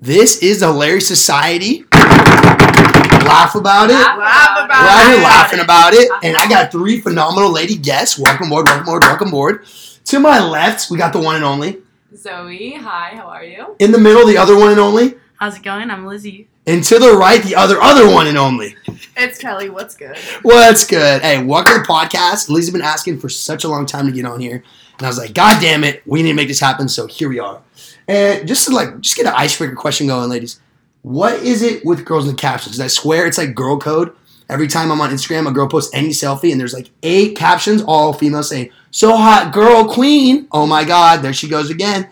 This is the Hilarious Society. Laugh about it. Laugh about We're out here laughing about it. Uh-huh. And I got three phenomenal lady guests. Welcome aboard, welcome aboard, welcome aboard. To my left, we got the one and only. Zoe, hi, how are you? In the middle, the other one and only. How's it going? I'm Lizzie. And to the right, the other other one and only. It's Kelly. What's good? What's good? Hey, welcome to the podcast. Lizzie's been asking for such a long time to get on here. And I was like, God damn it, we need to make this happen. So here we are. And just to like, just get an icebreaker question going, ladies. What is it with girls in the captions? 'Cause I swear it's like girl code. Every time I'm on Instagram, a girl posts any selfie, and there's like eight captions, all female saying, "So hot, girl, queen." Oh my God, there she goes again.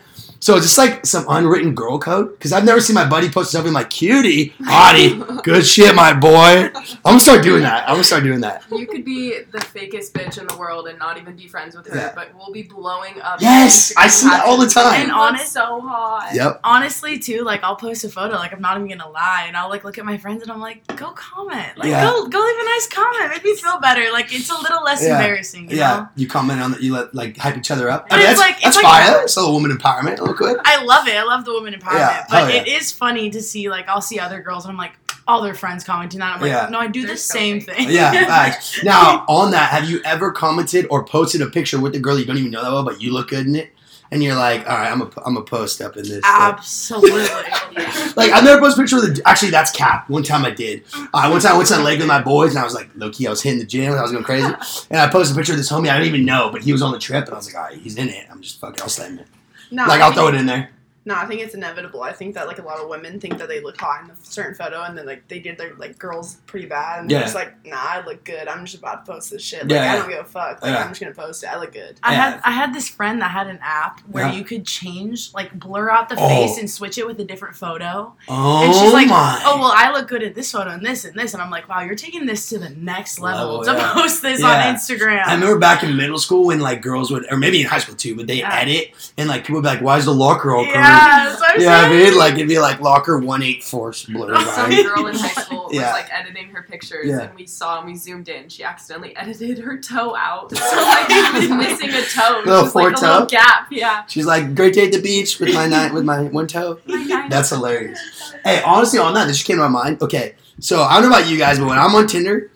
So it's just like some unwritten girl code because I've never seen my buddy post something like "cutie, hottie, good shit, my boy." I'm gonna start doing that. I'm gonna start doing that. You could be the fakest bitch in the world and not even be friends with her, Yeah. but we'll be blowing up. Yes, I see that all the time. And And honest, honest- so hot. Yep. Honestly, too, like I'll post a photo, like I'm not even gonna lie, and I'll like look at my friends and I'm like, go comment, like Yeah. go go leave a nice comment, make me feel better. Like it's a little less Yeah. embarrassing, you Yeah, know. you comment on that. You let like hype each other up. But I mean, it's that's, like- that's it's like- fire. It's a little woman empowerment, real quick. I love it. I love the woman empowerment, Yeah, but yeah. it is funny to see like I'll see other girls and I'm like, all their friends commenting that. I'm like, Yeah. no, I do They're the so same fake. thing. Yeah, facts. Now, on that, have you ever commented or posted a picture with the girl you don't even know that well, but you look good in it, and you're like, all right, I'm a, I'm a post up in this. Absolutely. like I've never posted a picture with a. Actually, that's cap. One time I did. Uh, one time I went to the lake with my boys, and I was like, low key, I was hitting the gym, I was going crazy, and I posted a picture of this homie I didn't even know, but he was on the trip, and I was like, all right, he's in it. I'm just fucking, I'll send it. No, Like I'll throw it in there. No, I think it's inevitable. I think that like a lot of women think that they look hot in a certain photo, and then like they did their like girls pretty bad, and Yeah. they're just like, nah, I look good. I'm just about to post this shit. Like Yeah, I yeah. don't give a fuck. Like Yeah. I'm just gonna post it. I look good. I Yeah. had I had this friend that had an app where Yeah. you could change like blur out the Oh. face and switch it with a different photo. Oh And she's oh like, my. "Oh well, I look good at this photo and this and this," and I'm like, "Wow, you're taking this to the next level, Level, to yeah. post this Yeah. on Instagram." I remember back in middle school when like girls would, or maybe in high school too, but they Yeah. edit and like people would be like, "Why is the locker all curved?" Yeah, that's what I'm Yeah, I saying. mean, like it'd be like locker one eight four blur. Some Right? girl in high school Yeah. was like editing her pictures, Yeah. and we saw and we zoomed in. She accidentally edited her toe out, so like she was missing a toe. Little Just, like, a four-toe? little gap. Yeah. She's like, "Great day at the beach with my night with my one toe." That's hilarious. Hey, honestly, on that, this just came to my mind. Okay, so I don't know about you guys, but when I'm on Tinder,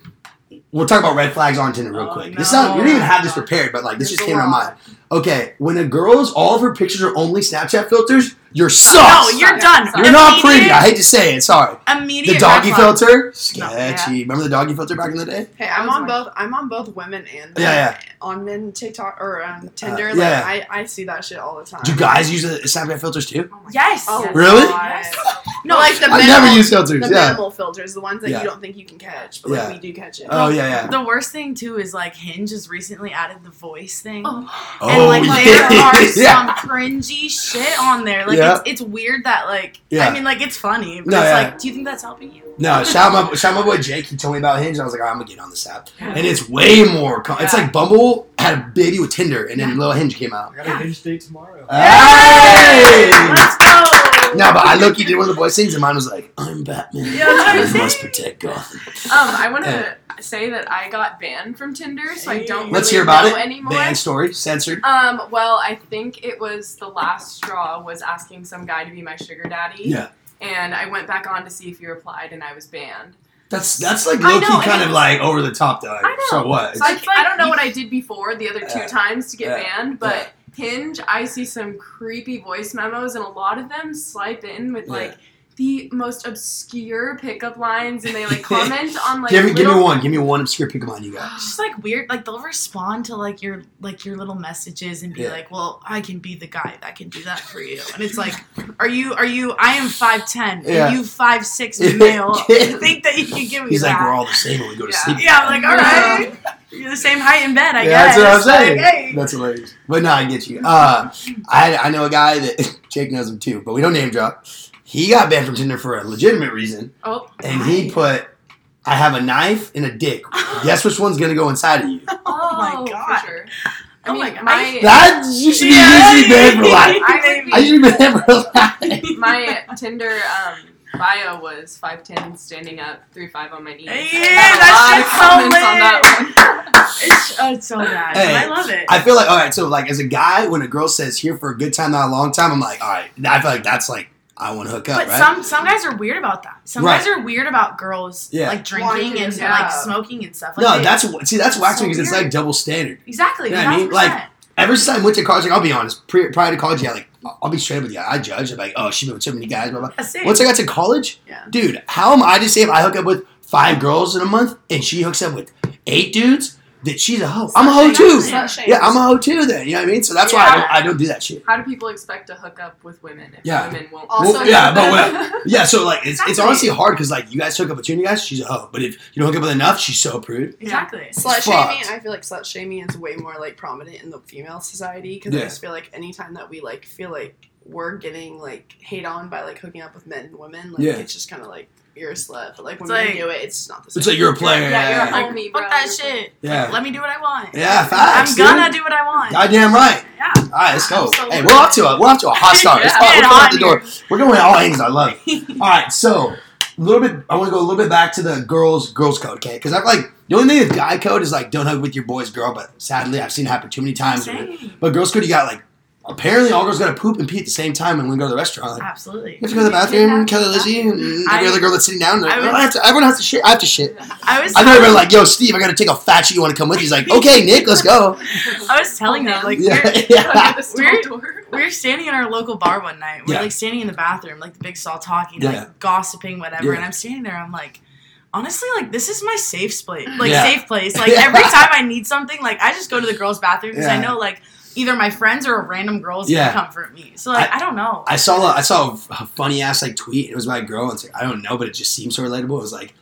we'll talk about red flags on Tinder real Oh, quick. This is not, we didn't even have this prepared, but like this There's just came to my mind. Okay, when a girl's all of her pictures are only Snapchat filters, you're sucks. no, you're done. You're not pretty. I hate to say it. Sorry. Immediate The doggy red flag. filter, sketchy. yeah. Remember the doggy filter back in the day? Hey, I'm was on my- both. I'm on both women and Yeah, yeah. on men TikTok or um, Tinder. Uh, like yeah. I, I see that shit all the time. Do guys use the Snapchat filters too? Oh Yes. Oh, Yes. Really? God. No, like the I minimal, never use filters. the Yeah. minimal filters, the ones that Yeah. you don't think you can catch, but like we do catch it. Oh yeah, yeah. The worst thing too is like Hinge has recently added the voice thing. Oh. and like yeah. there are yeah. some cringy shit on there. Like Yeah. it's it's weird that like Yeah. I mean like it's funny, but No, it's yeah. like, do you think that's helping you? No, shout out my shout out my boy Jake. He told me about Hinge. And I was like, all right, I'm gonna get on this app, and it's way more. Com- It's like Bumble had a baby with Tinder, and then little Hinge came out. I got a hinge date tomorrow. Hey! Let's go. No, but I look. He did one of the boys things, and mine was like, "I'm Batman. Yeah, that's what I'm I saying. must protect Gotham." Um, I want to say that I got banned from Tinder, so I don't Let's really hear about know it. anymore. Band story censored. Um, well, I think it was the last straw was asking some guy to be my sugar daddy. Yeah, And I went back on to see if he replied, and I was banned. that's that's like I low key know, kind and of it's- like over the top though. I know. So what? So I, It's like I don't know what I did before the other two Yeah. times to get Yeah. banned, but Hinge, I see some creepy voice memos, and a lot of them swipe in with Yeah. like the most obscure pickup lines, and they like comment on like give me give me one. Give me one obscure pickup line you got. Just like weird. Like they'll respond to like your like your little messages and be Yeah. like, "Well, I can be the guy that can do that for you." And it's like, "Are you? Are you? I am five ten, Yeah. and you five six male. you think that you can give me He's that?" like, we're all the same when we go to Yeah. sleep. yeah, I'm like, all right, you're the same height in bed, I yeah, guess. that's what I'm saying. Like, hey. That's hilarious. But no, I get you. Uh, I I know a guy that Jake knows him too, but we don't name drop. He got banned from Tinder for a legitimate reason, Oh, and he put, "I have a knife and a dick. Guess which one's gonna go inside of you?" Oh my for God. sure. I Oh mean, my God. my That you should be Yeah. usually banned for life. I would I be, should be banned for life. my Tinder um, bio was five ten, standing up, three five on my knees. Yeah, I had a lot of that comments on that one. It's, oh, it's so bad. Hey, I love it. I feel like all right. So like as a guy, when a girl says "here for a good time, not a long time," I'm like, all right. I feel like that's like I want to hook up, But right? some some guys are weird about that. Some Right. guys are weird about girls Yeah. like drinking and to- like smoking and stuff. Like that. no, they- that's see, that's whack So me because it's like double standard. exactly. You know what I mean? Like, Ever since I went to college, like I'll be honest, pre- prior to college, yeah, like I'll I'll be straight with you. I judge, I'm like, oh, she been with so many guys, blah blah. That's. Once I got to college, Yeah. dude, how am I to say if I hook up with five girls in a month and she hooks up with eight dudes that she's a hoe? I'm a hoe too. shame. Slut shame. Yeah, I'm a hoe too. Then you know what I mean. So that's why I don't, I don't do that shit. How do people expect to hook up with women if Yeah. women won't? Also, Well, yeah, but what? what- Yeah, so like it's, it's honestly hard because like you guys hook up with two new guys, she's a hoe. But if you don't hook up with enough, she's so prude. exactly. Slut It's shaming. I feel like slut shaming is way more like prominent in the female society because Yeah. I just feel like anytime that we like feel like we're getting like hate on by like hooking up with men and women, like Yeah. it's just kind of like you're a slut. But like when It's men like- do it, it's not the same. It's like you're a player. Yeah, you're a yeah. homie, Fuck bro. that shit. Yeah. Like, let me do what I want. Yeah, facts, I'm gonna do what I want. Goddamn right. Yeah. All right, let's go. Absolutely. Hey, we're off to a we're off to a hot start. Yeah. go. We're going out on the door. We're going all angles. I love it. All right, so a little bit. I want to go a little bit back to the girls girls code, okay? Because I'm like the only thing with guy code is like don't hug with your boy's girl, but sadly I've seen it happen too many times. Same. But girls code, you got like apparently all girls got to poop and pee at the same time when we go to the restaurant. Like, Absolutely. you have to go to the bathroom, Kelly Lizzie, and every I- other girl that's sitting down. Like, I oh, was- "Oh, I have to, everyone has to shit. I have to shit. I was I've never been like, yo, Steve, I got to take a fat shit. You want to come with? Me? He's like, okay, Nick, let's go. I was telling them like Yeah, we're, yeah. We're- we were standing in our local bar one night. We're Yeah. like standing in the bathroom, like the big stall, talking, Yeah. like gossiping, whatever. Yeah. And I'm standing there. I'm like, honestly, like this is my safe place. Like Yeah. safe place. Like Yeah. every time I need something, like I just go to the girls' bathroom because I know like either my friends or a random girl is Yeah. gonna comfort me. So like I, don't know. I saw a, I saw a funny ass like tweet. It was by a girl. And it's like, I don't know, but it just seems so relatable. It was like,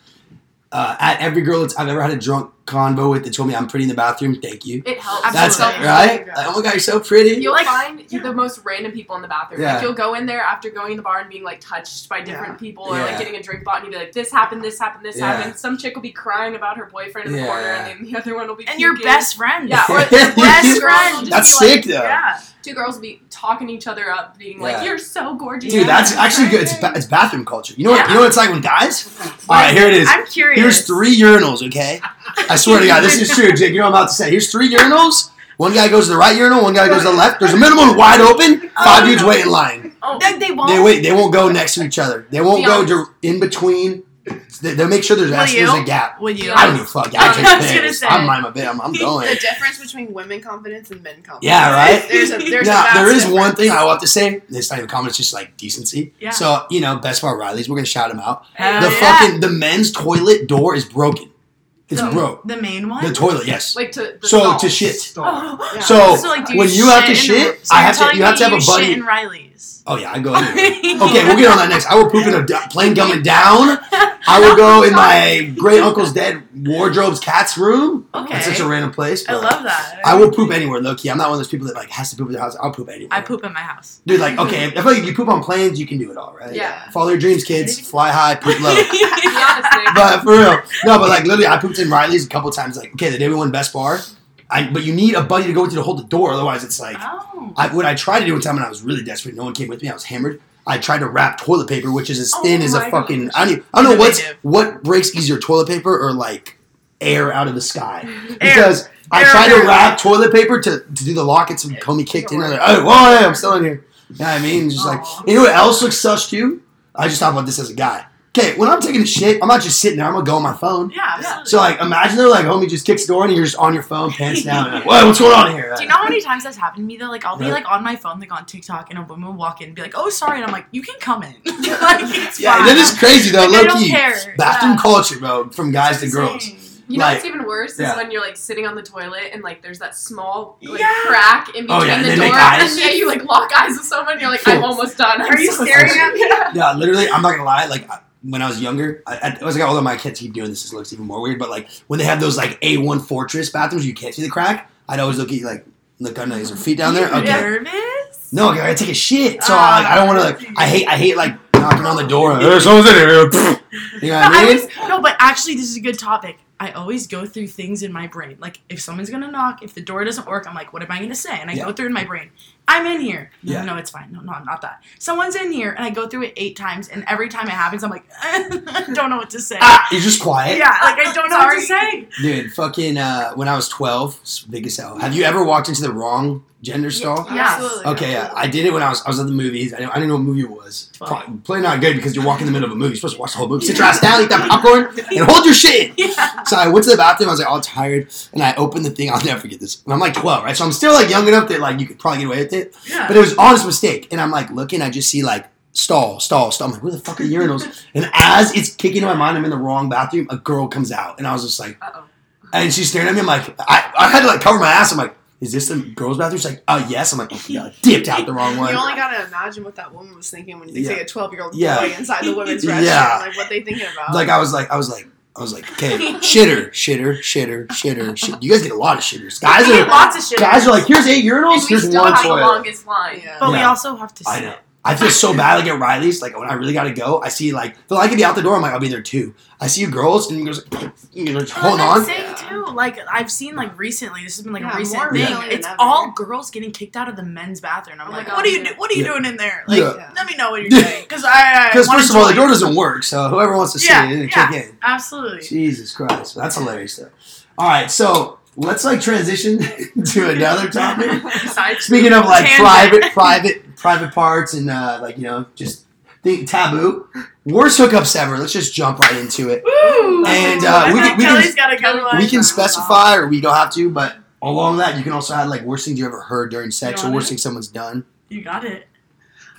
uh, at every girl that's I've ever had a drunk convo with that told me I'm pretty in the bathroom. Thank you. It helps. That's it, Absolutely. right? Like, oh my god, you're so pretty. You'll Like- find yeah. the most random people in the bathroom. Yeah. Like you'll go in there after going to the bar and being like touched by different Yeah. people or Yeah. like getting a drink bought and you'll be like, This happened, this happened, this Yeah. happened. Some chick will be crying about her boyfriend in the Yeah. corner and then the other one will be and your best friend. Yeah, or Best their best friend. friend. That's be like, sick though. Yeah. Two girls will be talking each other up, being like, You're so gorgeous. Dude, that's actually good. It's, ba- it's bathroom culture. You know what? Yeah. You know what it's like when guys. All right, here it is. I'm curious. Here's three urinals. Okay, I swear to God, this is true, Jake. You know what I'm about to say. Here's three urinals. One guy goes to the right urinal. One guy goes to the left. There's a minimum wide open. Five Oh, dudes no. wait in line. Oh, They, they won't. They wait. They won't go next to each other. They won't Be go honest. dir- in between. They, they'll make sure there's Will actually there's a gap. Will you? I don't give a fuck. I oh, I take was gonna piss. say. I'm mind my bit. I'm, I'm the difference between women confidence and men confidence. Yeah, right. There's a there's now, a vast there is one thing I want to say. It's not even common. It's just like decency. Yeah. So you know, Best Bar Riley's. We're gonna shout him out. Hell the yeah. fucking the men's toilet door is broken. It's the, broke. The main one. The toilet, yes. like to So stalls. to shit. Oh. Yeah. So, So, like, when you have to shit, so I have to- you have to have a buddy- Shit in Oh yeah, I go. Anywhere. Okay, we'll get on that next. I will poop in a d- plane coming down. I will go in my great uncle's dead wardrobe's cat's room. Okay. That's such a random place. I love that. I will poop anywhere, low key. I'm not one of those people that like has to poop in their house. I'll poop anywhere. I poop in my house. Dude, like, okay, if, if like, you poop on planes, you can do it all, right? Yeah. Follow your dreams, kids. Fly high, poop low. To be honest, Nick, but for real, no, but like literally, I pooped in Riley's a couple times. Like, okay, the day we won Best Bar, I but you need a buddy to go with you to hold the door. Otherwise, it's like oh. I, what I tried to do one time when I was really desperate, no one came with me. I was hammered. I tried to wrap toilet paper, which is as thin Oh as a fucking. gosh. I don't, even- I don't know what's what breaks easier, toilet paper or like air out of the sky. Air. Because I Air, tried air. to wrap toilet paper to, to do the lockets and Comey kicked in. And I'm like, oh, well, yeah, I'm still in here. You know what I mean? Just like Aw. you know what else looks sus too? I just thought about this as a guy. Okay, when I'm taking a shit, I'm not just sitting there. I'm gonna go on my phone. Yeah, absolutely. So like, imagine though, like, homie just kicks the door and you're just on your phone, pants down. And like, Whoa, what's going on here? Do you know how many times that's happened to me though? Like I'll be Yeah. like on my phone, like on TikTok, and a woman will walk in and be like, "Oh, sorry," and I'm like, "You can come in." like it's Yeah, fine. that is crazy though. Like, low I don't key, care. bathroom Yeah. culture, bro, from guys to It's girls. You know Like- what's even worse is yeah. when you're like sitting on the toilet and like there's that small like Yeah. crack in between Oh, yeah, the they door make and eyes. yeah you like lock eyes with someone you're like I'm almost done. I'm Are you so staring at me? Yeah. Yeah, literally, I'm not gonna lie. Like I- when I was younger, I, I, as I got older, my kids keep doing this. It looks even more weird. But like when they have those like A1 Fortress bathrooms, you can't see the crack. I'd always look at you like, look under his feet down there. You Okay, Nervous? no, okay, I gotta take a shit. So Ah, like, I don't want to like. I hate, I hate like knocking on the door. There's someone's in here. You know what No, I I mean? was, no, but actually, this is a good topic. I always go through things in my brain. Like, if someone's gonna knock, if the door doesn't work, I'm like, what am I gonna say? And I Yeah. go through in my brain. I'm in here. No, Yeah. no, it's fine. No, no, I'm not that. Someone's in here, and I go through it eight times, and every time it happens, I'm like, I don't know what to say. Ah, you're just quiet. Yeah, like I don't know what to say. Dude, fucking, uh, when I was 12, it's big as hell. Have you ever walked into the wrong gender stall? Yeah. Absolutely. Okay, yeah, I did it when I was I was at the movies. I didn't, I didn't know what movie it was. Twelve. Probably, probably not good because you're walking in the middle of a movie. You're supposed to watch the whole movie. Sit your ass down, eat that popcorn, and hold your shit. Yeah. So I went to the bathroom. I was like all tired, and I opened the thing. I'll never forget this. And I'm like 12, right? So I'm still like young enough that like you could probably get away with it. Yeah. But it was an honest mistake. And I'm like looking. I just see like stall, stall, stall. I'm like, where the fuck are urinals? And as it's kicking in my mind, I'm in the wrong bathroom. A girl comes out, and I was just like, Uh oh. and she's staring at me. I'm like, I, I had to like cover my ass. I'm like, is this the girls' bathroom? She's like, oh yes. I'm like, oh, God, dipped out the wrong one. You only gotta imagine what that woman was thinking when they Yeah. a twelve year old Yeah. boy inside the women's restroom. Yeah. Like what they thinking about. like I was like, I was like, I was like, okay, shitter, shitter, shitter, shitter, shit. You guys get a lot of shitters. Guys We are lots of shit. guys are like, here's eight urinals, And we here's still one have the longest line. yeah. but we Yeah. also have to sit. I know. I feel so bad like at Riley's. Like when I really gotta go, I see like if I could be out the door, I'm like I'll be there too. I see you girls and you guys you know just hold on. saying too. Like I've seen like recently, this has been like Yeah, a recent more thing. recently than It's ever. all girls getting kicked out of the men's bathroom. I'm Oh like, God, what are you do- What are you Yeah. doing in there? Like, Yeah. let me know what you're doing because I Because first of all, the door doesn't work, so whoever wants to see Yeah, it, it yeah. kick in. Absolutely. Jesus Christ, that's hilarious though. All right, so let's like transition to another topic. Speaking of like private, private, private parts and uh, like you know just the taboo, worst hookups ever. Let's just jump right into it. Woo! And, uh, we can- we can- Kelly's gotta come. we can specify or we don't have to, but along that you can also add like worst things you ever heard during sex or worst it? thing someone's done. You got it.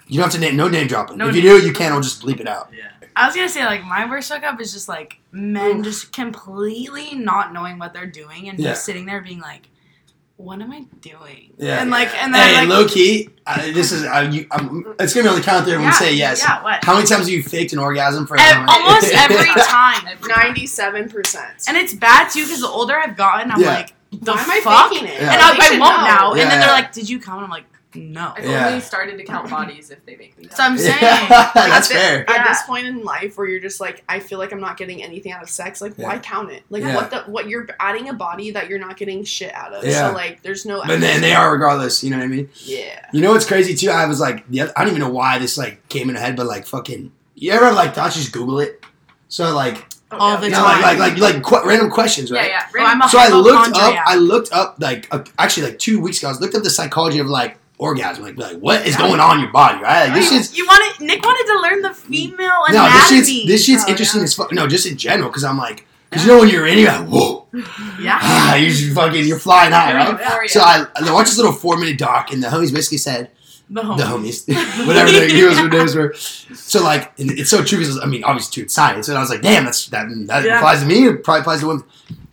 You don't have to name no name dropping. No if you do, you can. I'll just bleep it out. Yeah. I was gonna say like my worst hookup is just like men just completely not knowing what they're doing and Yeah. just sitting there being like, "What am I doing?" Yeah. And like, and then Hey, like, low key, uh, this is uh, you, um, it's gonna be on the count there. Everyone say yes. Yeah. What? How many times have you faked an orgasm for? Ev- almost every time. Ninety seven percent. And it's bad too because the older I've gotten, I'm Yeah. like, the Why am I fuck? faking it? Yeah. And They I, I should won't know. now. And then Yeah. they're like, "Did you come?" And I'm like, "No." I've Yeah. only started to count bodies if they make me. So I'm come. saying, That's At fair. At Yeah. this point in life, where you're just like, I feel like I'm not getting anything out of sex. Like, why count it? Like, Yeah. what the what you're adding a body that you're not getting shit out of. Yeah. So like, there's no. But then they are regardless. You know what I mean? Yeah. You know what's crazy too? I was like, the oth- I don't even know why this like came in my head, but like fucking, you ever like thought just Google it? So like, All the time. know, like like like, like qu- random questions, right? yeah. Oh, I'm a So I looked up. I looked up like uh, actually like two weeks ago. I looked up the psychology of like orgasm. Like, like what is going on in your body, right? Like, this you, shit's you wanted Nick wanted to learn the female no, this shit's this shit's Oh, interesting yeah. as fuck. No, just in general, because I'm like, because you know when you're in, you're like, whoa, yeah. ah, you're just fucking, you're flying high, right? So I, I watched this little four minute doc, and the homies basically said, The the homies. homies, whatever the heroes who knows were. So like, and it's so true because I mean, obviously, too, it's science, and I was like, damn, that's that that Yeah. applies to me. It probably applies to women.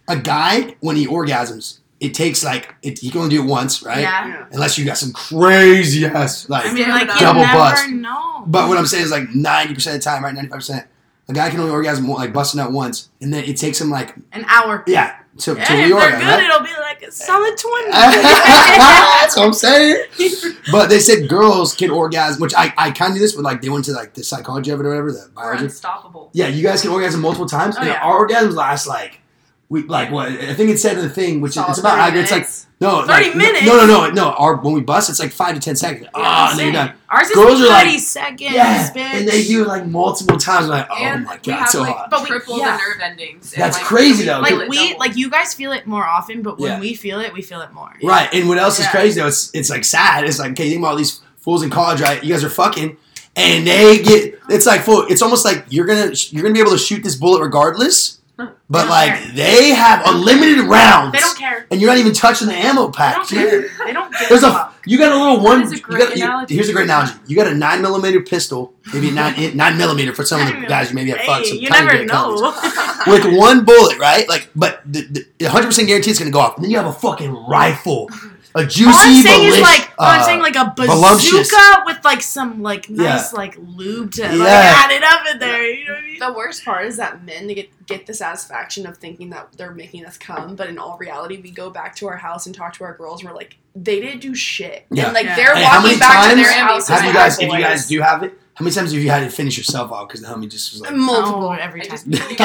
A guy when he orgasms, it takes like it, he can only do it once, right? Yeah. Yeah. Unless you got some crazy ass like. I mean, like you Double never bust. know. but what I'm saying is like ninety percent of the time, right? Ninety five percent. A guy can only orgasm like busting out once, and then it takes him like An hour. yeah to, And to if the they're good, right? it'll be like a solid twenty. That's what I'm saying. But they said girls can orgasm, which I, I kind of do this, but like they went to like the psychology of it or whatever, the We're biology. unstoppable. Yeah, you guys can orgasm multiple times, Oh, and yeah. our orgasms last like we like what I think it said in the thing, which is Solid it's about 30 it's like no 30 like, no- minutes? No, no, no, no. Our when we bust, it's like five to ten seconds. Ah, and then you're done. Ours is Girls are like- thirty seconds, Yeah, bitch. and they do it like multiple times. I'm like, oh and my we god, have so like hot. But we- triple yeah. the nerve endings. That's like, crazy, though. like we double. like you guys feel it more often, but when Yeah. we feel it, we feel it more. Right, and what else is crazy though? It's it's like sad. It's like okay, think about all these fools in college, right? You guys are fucking, and they get. It's like full. It's almost like you're gonna you're gonna be able to shoot this bullet regardless, but like care. they have unlimited rounds. They don't care. and you're not even touching the ammo They pack. don't care. They don't give There's a you got a little one. a you got, you- here's a great analogy. You got a nine millimeter pistol, maybe nine nine millimeter for some of the guys you maybe have fucked. Hey, some you never of know. with one bullet, right? Like, but the, the 100% guarantee it's gonna go off. And then you have a fucking rifle, a juicy. all I'm saying is like, all I'm uh, saying like a voluptuous. bazooka with like some like Yeah. nice like lube to like Yeah. add it up in there. You know what I mean? The worst part is that men get get the satisfaction of thinking that they're making us come, but in all reality, we go back to our house and talk to our girls. We're like, they didn't do shit, Yeah. and like Yeah. they're Hey, how walking back to their house. have you their guys? If you guys do have it, How many times have you had to finish yourself out because the homie just was like, multiple Oh, every time. just you the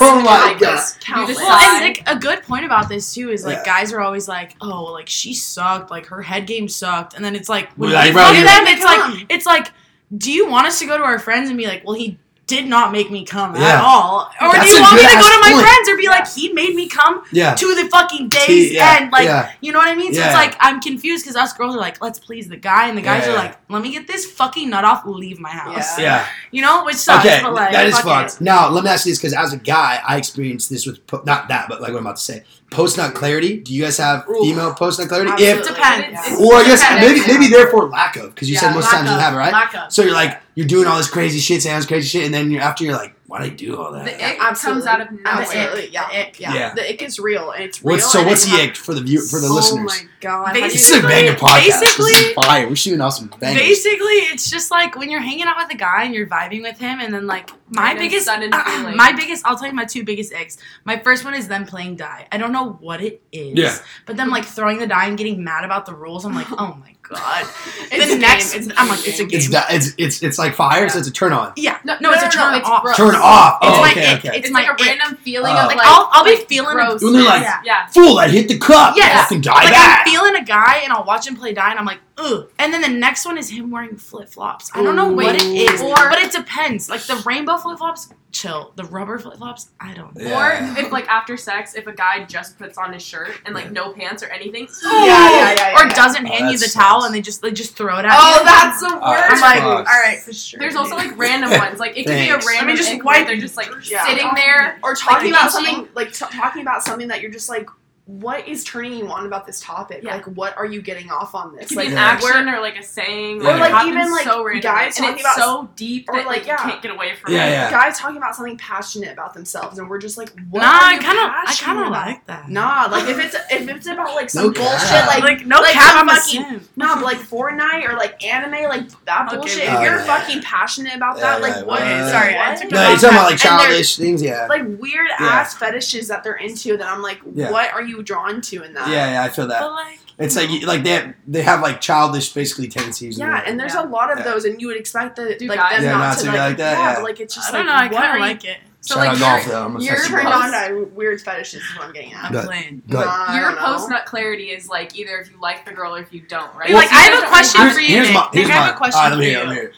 Oh my God. Countless. Well, and like a good point about this too is like Yeah. guys are always like, oh, like she sucked, like her head game sucked, and then it's like when Like, we bro, fuck you're- them, it's Come. like it's like, do you want us to go to our friends and be like, well, he did not make me come at all, or That's do you want me to go to my point. friends or be like, he made me come yeah, to the fucking day's T- yeah, end, like yeah. you know what I mean? So Yeah. it's like I'm confused because us girls are like, let's please the guy, and the guys Yeah, are yeah. like, let me get this fucking nut off, leave my house, Yeah. yeah. you know, which sucks. Okay, but like, that is fuck fucked. it. Now, let me ask you this because as a guy, I experienced this with not that, but like what I'm about to say. Post nut clarity. Do you guys have Ooh. female post nut clarity? Absolutely. If Depends. It's- or I guess dependent. maybe maybe therefore lack of because you said most lack times you of- have it right. lack of. So you're like you're doing all this crazy shit, saying all this crazy shit, and then you're after you're like, why did I do all that? The ick Absolutely. comes out of nowhere. Absolutely, yeah. The ick. yeah. Yeah. The ick is real, and it's real. What's so? and What's the ha- ick for the view for the oh listeners? Oh my god! Basically- This is a banger podcast. this basically- is fire. We're shooting off some bangers. Basically, it's just like when you're hanging out with a guy and you're vibing with him, and then like my Random biggest, sudden uh, feeling. my biggest, I'll tell you my two biggest icks. My first one is them playing die. I don't know what it is, Yeah. but then like throwing the die and getting mad about the rules. I'm like, oh my god. It's the a next, game. It's I'm like, it's a game. game. It's, da- it's it's it's like fire, so it's a turn on. yeah, No, no, no it's a turn it's off. gross. Turn off. It's oh, my okay, ick. okay. It's, It's like my a random feeling Oh. of Like, like I'll- I'll be like, feeling gross. When they're like- Yeah. yeah. Fool! I hit the cup. Yes. Fucking die like back. I'm feeling a guy and I'll watch him play die and I'm like, ugh. And then the next one is him wearing flip flops. I don't know what it is, Or- but it depends. Like the rainbow flip flops, chill. The rubber flip flops, I don't. know. Yeah. Or if like after sex, if a guy just puts on his shirt and like no pants or anything, Yeah, yeah, yeah, Or yeah. doesn't Oh, hand you that the towel and they just they just throw it at Oh, you. that's the worst. Oh, I'm like, fuck. all right, for sure. there's also like random ones. Like it could be a random Let me just ick wipe they're just like Yeah. sitting there. or talking Like, about something like t- talking about something that you're just like what is turning you on about this topic Yeah. like what are you getting off on It this could like be an Yeah. action or like a saying, Or, it like, even, like, so randomly. guys and talking it's about- so deep or, that like, like, yeah. you can't get away from Yeah, it. yeah. guys talking about something passionate about themselves and we're just like what nah, are I kind of I kind of like that. nah like if it's if it's about like some No bullshit cap. like like no like cap, I'm a fucking- Nah, but like Fortnite or like anime, like that Okay, bullshit. yeah. if you're Oh, yeah. fucking passionate about that, like what? what? Sorry, I what? took No, you're talking about like childish things. Yeah. like weird ass fetishes that they're into that I'm like, what are you drawn to in that? yeah, yeah, I feel that. But like, It's like like they have, they have like childish basically tendencies. Yeah, and there's a lot of Yeah. those, and you would expect that Do like guys- them Yeah, not, not to to like, be like that, Yeah, yeah. but like it's just I don't like know. I kind of like it. So Shout like out you're, golf though. I'm gonna you're touch You're you. turned post- on to weird fetishes is what I'm getting at. I'm Good. playing. Good. Nah, your don't post nut clarity is like either if you like the girl or if you don't, right? Like, I have a question have- for you, Here's my, here's I have my, a question All right, let me for hear. it, you. Let me hear. it.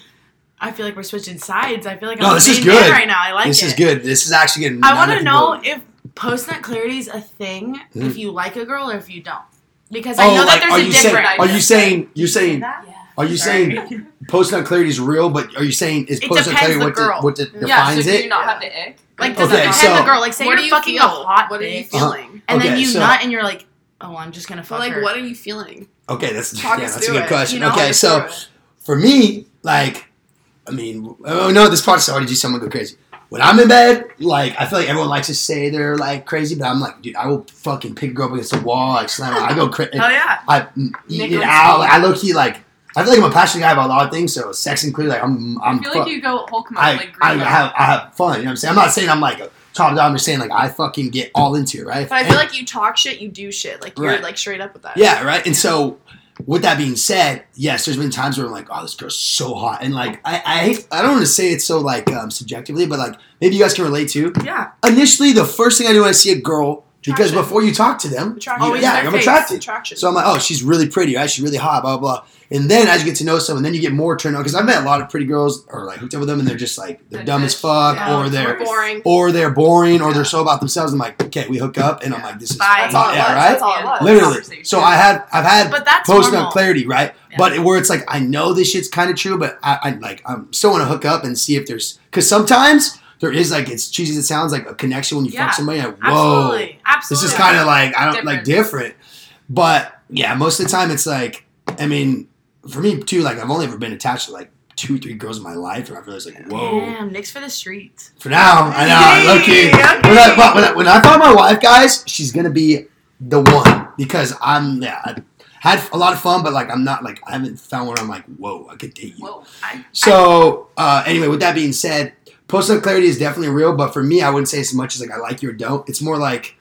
I feel like we're switching sides. I feel like No, I'm this is good. right now. I like this it. is good. This is actually getting. I want to know if post nut clarity is a thing. Mhm. If you like a girl or if you don't, because I Oh, know that like, there's are a you saying? difference. Are you saying? You're saying? that? Are you Sorry. saying post nut clarity is real? But are you saying is It post nut depends clarity the what, girl. de- what de- Yeah, so defines do you it? not have the ick? Like, does Okay, it depend so- the girl? Like, say what you're you fucking feeling? a hot What are you bitch, feeling? and then you so- nut, and you're like, oh, I'm just gonna But fuck like, her. what are you feeling? Okay, that's Talk yeah, that's a good it, question. you know? okay, so for me, like, I mean, oh no, this part's already do someone go crazy. When I'm in bed, like, I feel like everyone likes to say they're like crazy, but I'm like, dude, I will fucking pick a girl up against the wall, like slam her. I go crazy. Oh yeah. I eat Nick it out. Like. I low key like. I feel like I'm a passionate guy about a lot of things. So sex included, like I'm, I'm. I feel fu- like you go Hulk mode, I, like I green. have, I have fun. You know what I'm saying? I'm not saying I'm like a top dog. I'm just saying like I fucking get all into it, right? But I And- feel like you talk shit, you do shit. Like you're Right. like straight up with that. Yeah, right. And so, with that being said, yes, there's been times where I'm like, oh, this girl's so hot, and like I, I hate, I don't want to say it so like um, subjectively, but like maybe you guys can relate to. Yeah. Initially, the first thing I do when I see a girl, because Attraction. before you talk to them, Attraction. you- yeah, I'm attracted. Attraction. So I'm like, oh, she's really pretty, right? She's really hot, blah blah. blah. And then as you get to know someone, then you get more turned on because I've met a lot of pretty girls or like hooked up with them, and they're just like they're They're dumb as fuck, yeah, or they're boring. or they're boring, or Yeah. they're so about themselves. I'm like, okay, we hook up, and I'm like, this is Bye. That's all it yeah, was. right. That's all it. Literally. So I had I've had But that's post normal. clarity, right? Yeah. But where it's like I know this shit's kind of true, but I, I like I'm still want to hook up and see if there's because sometimes there is like it's cheesy as it sounds like a connection when you Yeah. fuck somebody. Like, whoa, Absolutely. Absolutely. this is kind of like I don't like Different. different. But yeah, most of the time it's like I mean for me too. Like I've only ever been attached to like two three girls in my life, and I realized like whoa. Damn, Nick's for the streets. For now, I know. Low key. Hey, When I, but when, I, when I find my wife, guys, she's gonna be the one because I'm yeah. I had a lot of fun, but like I'm not like I haven't found one. I'm like, whoa, I could date you. Whoa. So uh, anyway, with that being said, post nut clarity is definitely real, but for me, I wouldn't say as much as like I like you or don't. It's more like,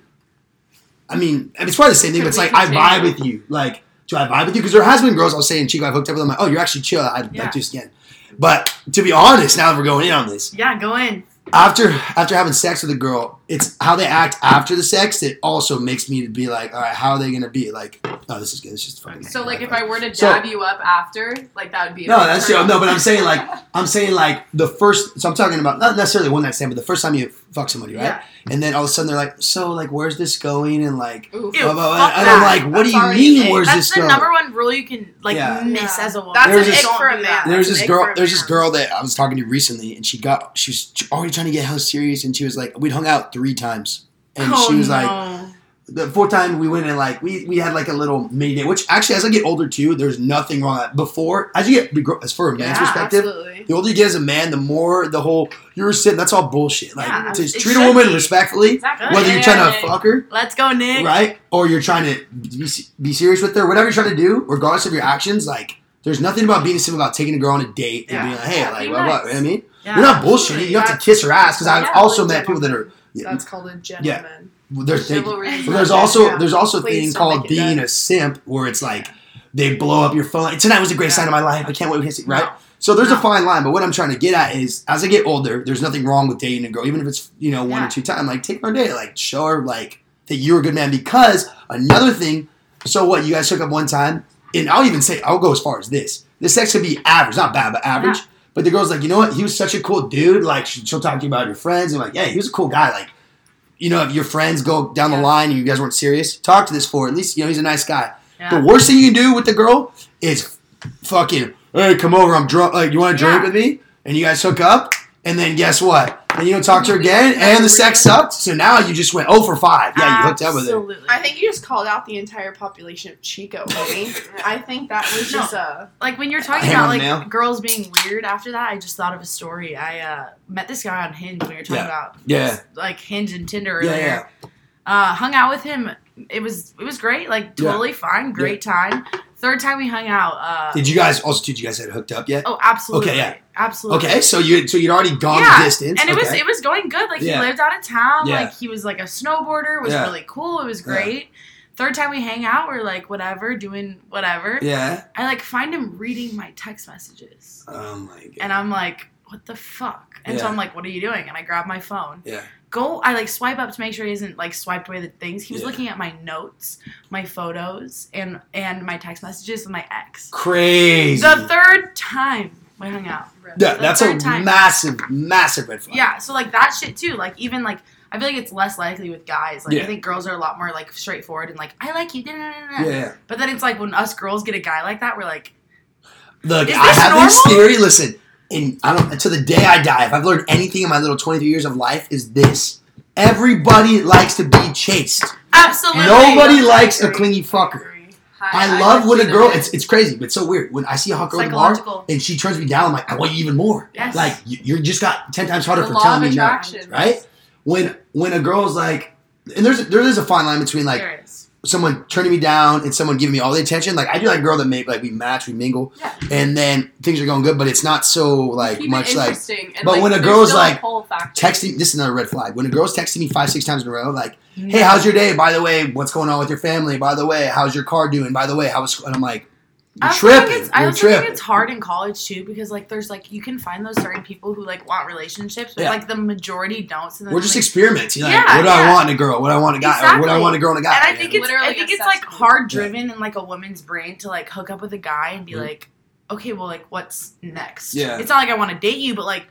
I mean, it's probably the same thing, but it's like I vibe with you. Like, do I vibe with you? Because there has been girls I'll say in Chico I've hooked up with. I'm like, oh, you're actually chill. I'd Yeah. like to again. But to be honest, now that we're going in on this, Yeah, go in. after after having sex with a girl, it's how they act after the sex that also makes me to be like, all right, how are they gonna be? Like, oh, this is good. It's just fucking. So like if I were to So- you up after, like that would be a No, that's turn true. No, but I'm saying like I'm saying like the first. So I'm talking about not necessarily one night stand, but the first time you fuck somebody, right? Yeah. And then all of a sudden they're like, so like, where's this going? And like, Oof. Ew, blah, blah, blah. and I'm like, what do you already mean? ick. Where's That's this the number one rule you can like Yeah. miss Yeah. as a woman. That's There's an this- ick for a man. There's this girl. There's this girl that I was talking to recently, and she got she was already trying to get hella serious, and she was like, we'd hung out three times, and oh, she was like, no. The fourth time we went and like we we had like a little mini date. Which actually, as I get older too, there's nothing wrong. With that. Before, as you get as for a man's Yeah, perspective, Absolutely. the older you get as a man, the more the whole you're sitting. That's all bullshit. Like Yeah, to treat a woman be. respectfully, Exactly. whether you're trying to fuck her. Let's go, Nick. right? Or you're trying to be, be serious with her, whatever you're trying to do, regardless of your actions, like there's nothing about being simple about taking a girl on a date and being like, hey, like, be what, what, nice. what I mean? We're not bullshitting. You have to kiss her ass because I've also met people that are. That's called a gentleman. There's thank you. Chivalry is But there's also yeah. there's also a Please thing called being a simp where it's like they blow up your phone. Tonight was a great Yeah. sign of my life. I can't wait to see right. No. So there's a fine line, but what I'm trying to get at is, as I get older, there's nothing wrong with dating a girl, even if it's you know one or two times. Like take her date, like show her like that you're a good man. Because another thing, so what? You guys hook up one time, and I'll even say I'll go as far as this. The sex could be average, not bad, but average. But the girl's like, you know what? He was such a cool dude. Like she- she'll talk to you about your friends and like, yeah, he was a cool guy. Like, you know, if your friends go down the Yeah. line and you guys weren't serious, talk to this for at least you know he's a nice guy. Yeah. The worst thing you can do with the girl is fucking, hey, come over. I'm drunk. Like, you want to drink with me? And you guys hook up, and then guess what? Then you don't talk to her again, and the sex sucked. So now you just went 0 for 5. Yeah, you hooked up with her. Absolutely. I think you just called out the entire population of Chico, homie. I think that was No. just a. like when you're talking Hammer about like nail. girls being weird after that, I just thought of a story. I uh, met this guy on Hinge when we were talking Yeah. about Yeah. like Hinge and Tinder Yeah, earlier. Uh, hung out with him. It was it was great. Like Yeah. totally fine. Great time. Third time we hung out. Uh, Did you guys also? Did you guys had hooked up yet? Oh, absolutely. Okay, yeah. Absolutely. Okay, so you so you'd already gone Yeah, the distance. and it was it was going good. Like Yeah. he lived out of town. Yeah. Like he was like a snowboarder. It was really cool. It was great. Third time we hang out, we're like whatever, doing whatever. yeah. I like find him reading my text messages, Oh my god. and I'm like, what the fuck? And so I'm like, what are you doing? And I grab my phone. Yeah. Go. I like swipe up to make sure he isn't like swiped away the things. He was looking at my notes, my photos, and and my text messages with my ex. Crazy. The third time we hung out. yeah, the that's a time. massive, massive red flag. Yeah, so like that shit too. Like even like I feel like it's less likely with guys. Like Yeah. I think girls are a lot more like straightforward and like I like you. da, da, da, da. Yeah. But then it's like when us girls get a guy like that, we're like, Look, I have normal? this theory. Listen, and I don't to the day I die. If I've learned anything in my little 23 years of life, is this: everybody likes to be chased. absolutely. Nobody likes a clingy fucker. I, love when a girl. It's it's crazy, but it's so weird when I see a hot girl at the bar and she turns me down. I'm like, I want you even more. Yes. Like you, you're just got ten times harder the for telling me no. Right? When when a girl's like, and there's there is a fine line between like. Someone turning me down and someone giving me all the attention. Like I do like a girl that make like we match, we mingle, Yeah. and then things are going good, but it's not so like Keep much like but like, when a girl's like, texting. This is another red flag. When a girl's texting me five six times in a row, like. "Hey, how's your day? By the way, what's going on with your family? By the way, how's your car doing? By the way, how was?" And I'm like, I "You're also think it's- I You're also think it's hard in college too because like there's like you can find those certain people who like want relationships, but Yeah. like the majority don't. So then, We're just like, experimenting. Like, Yeah, what do I want in a girl? What do I want in a guy? Or what do I want in a girl and a guy? and I think know? it's Literally I think it's like hard driven in like a woman's brain to like hook up with a guy and be Mhm. like, okay, well, like what's next? Yeah. It's not like I want to date you, but like,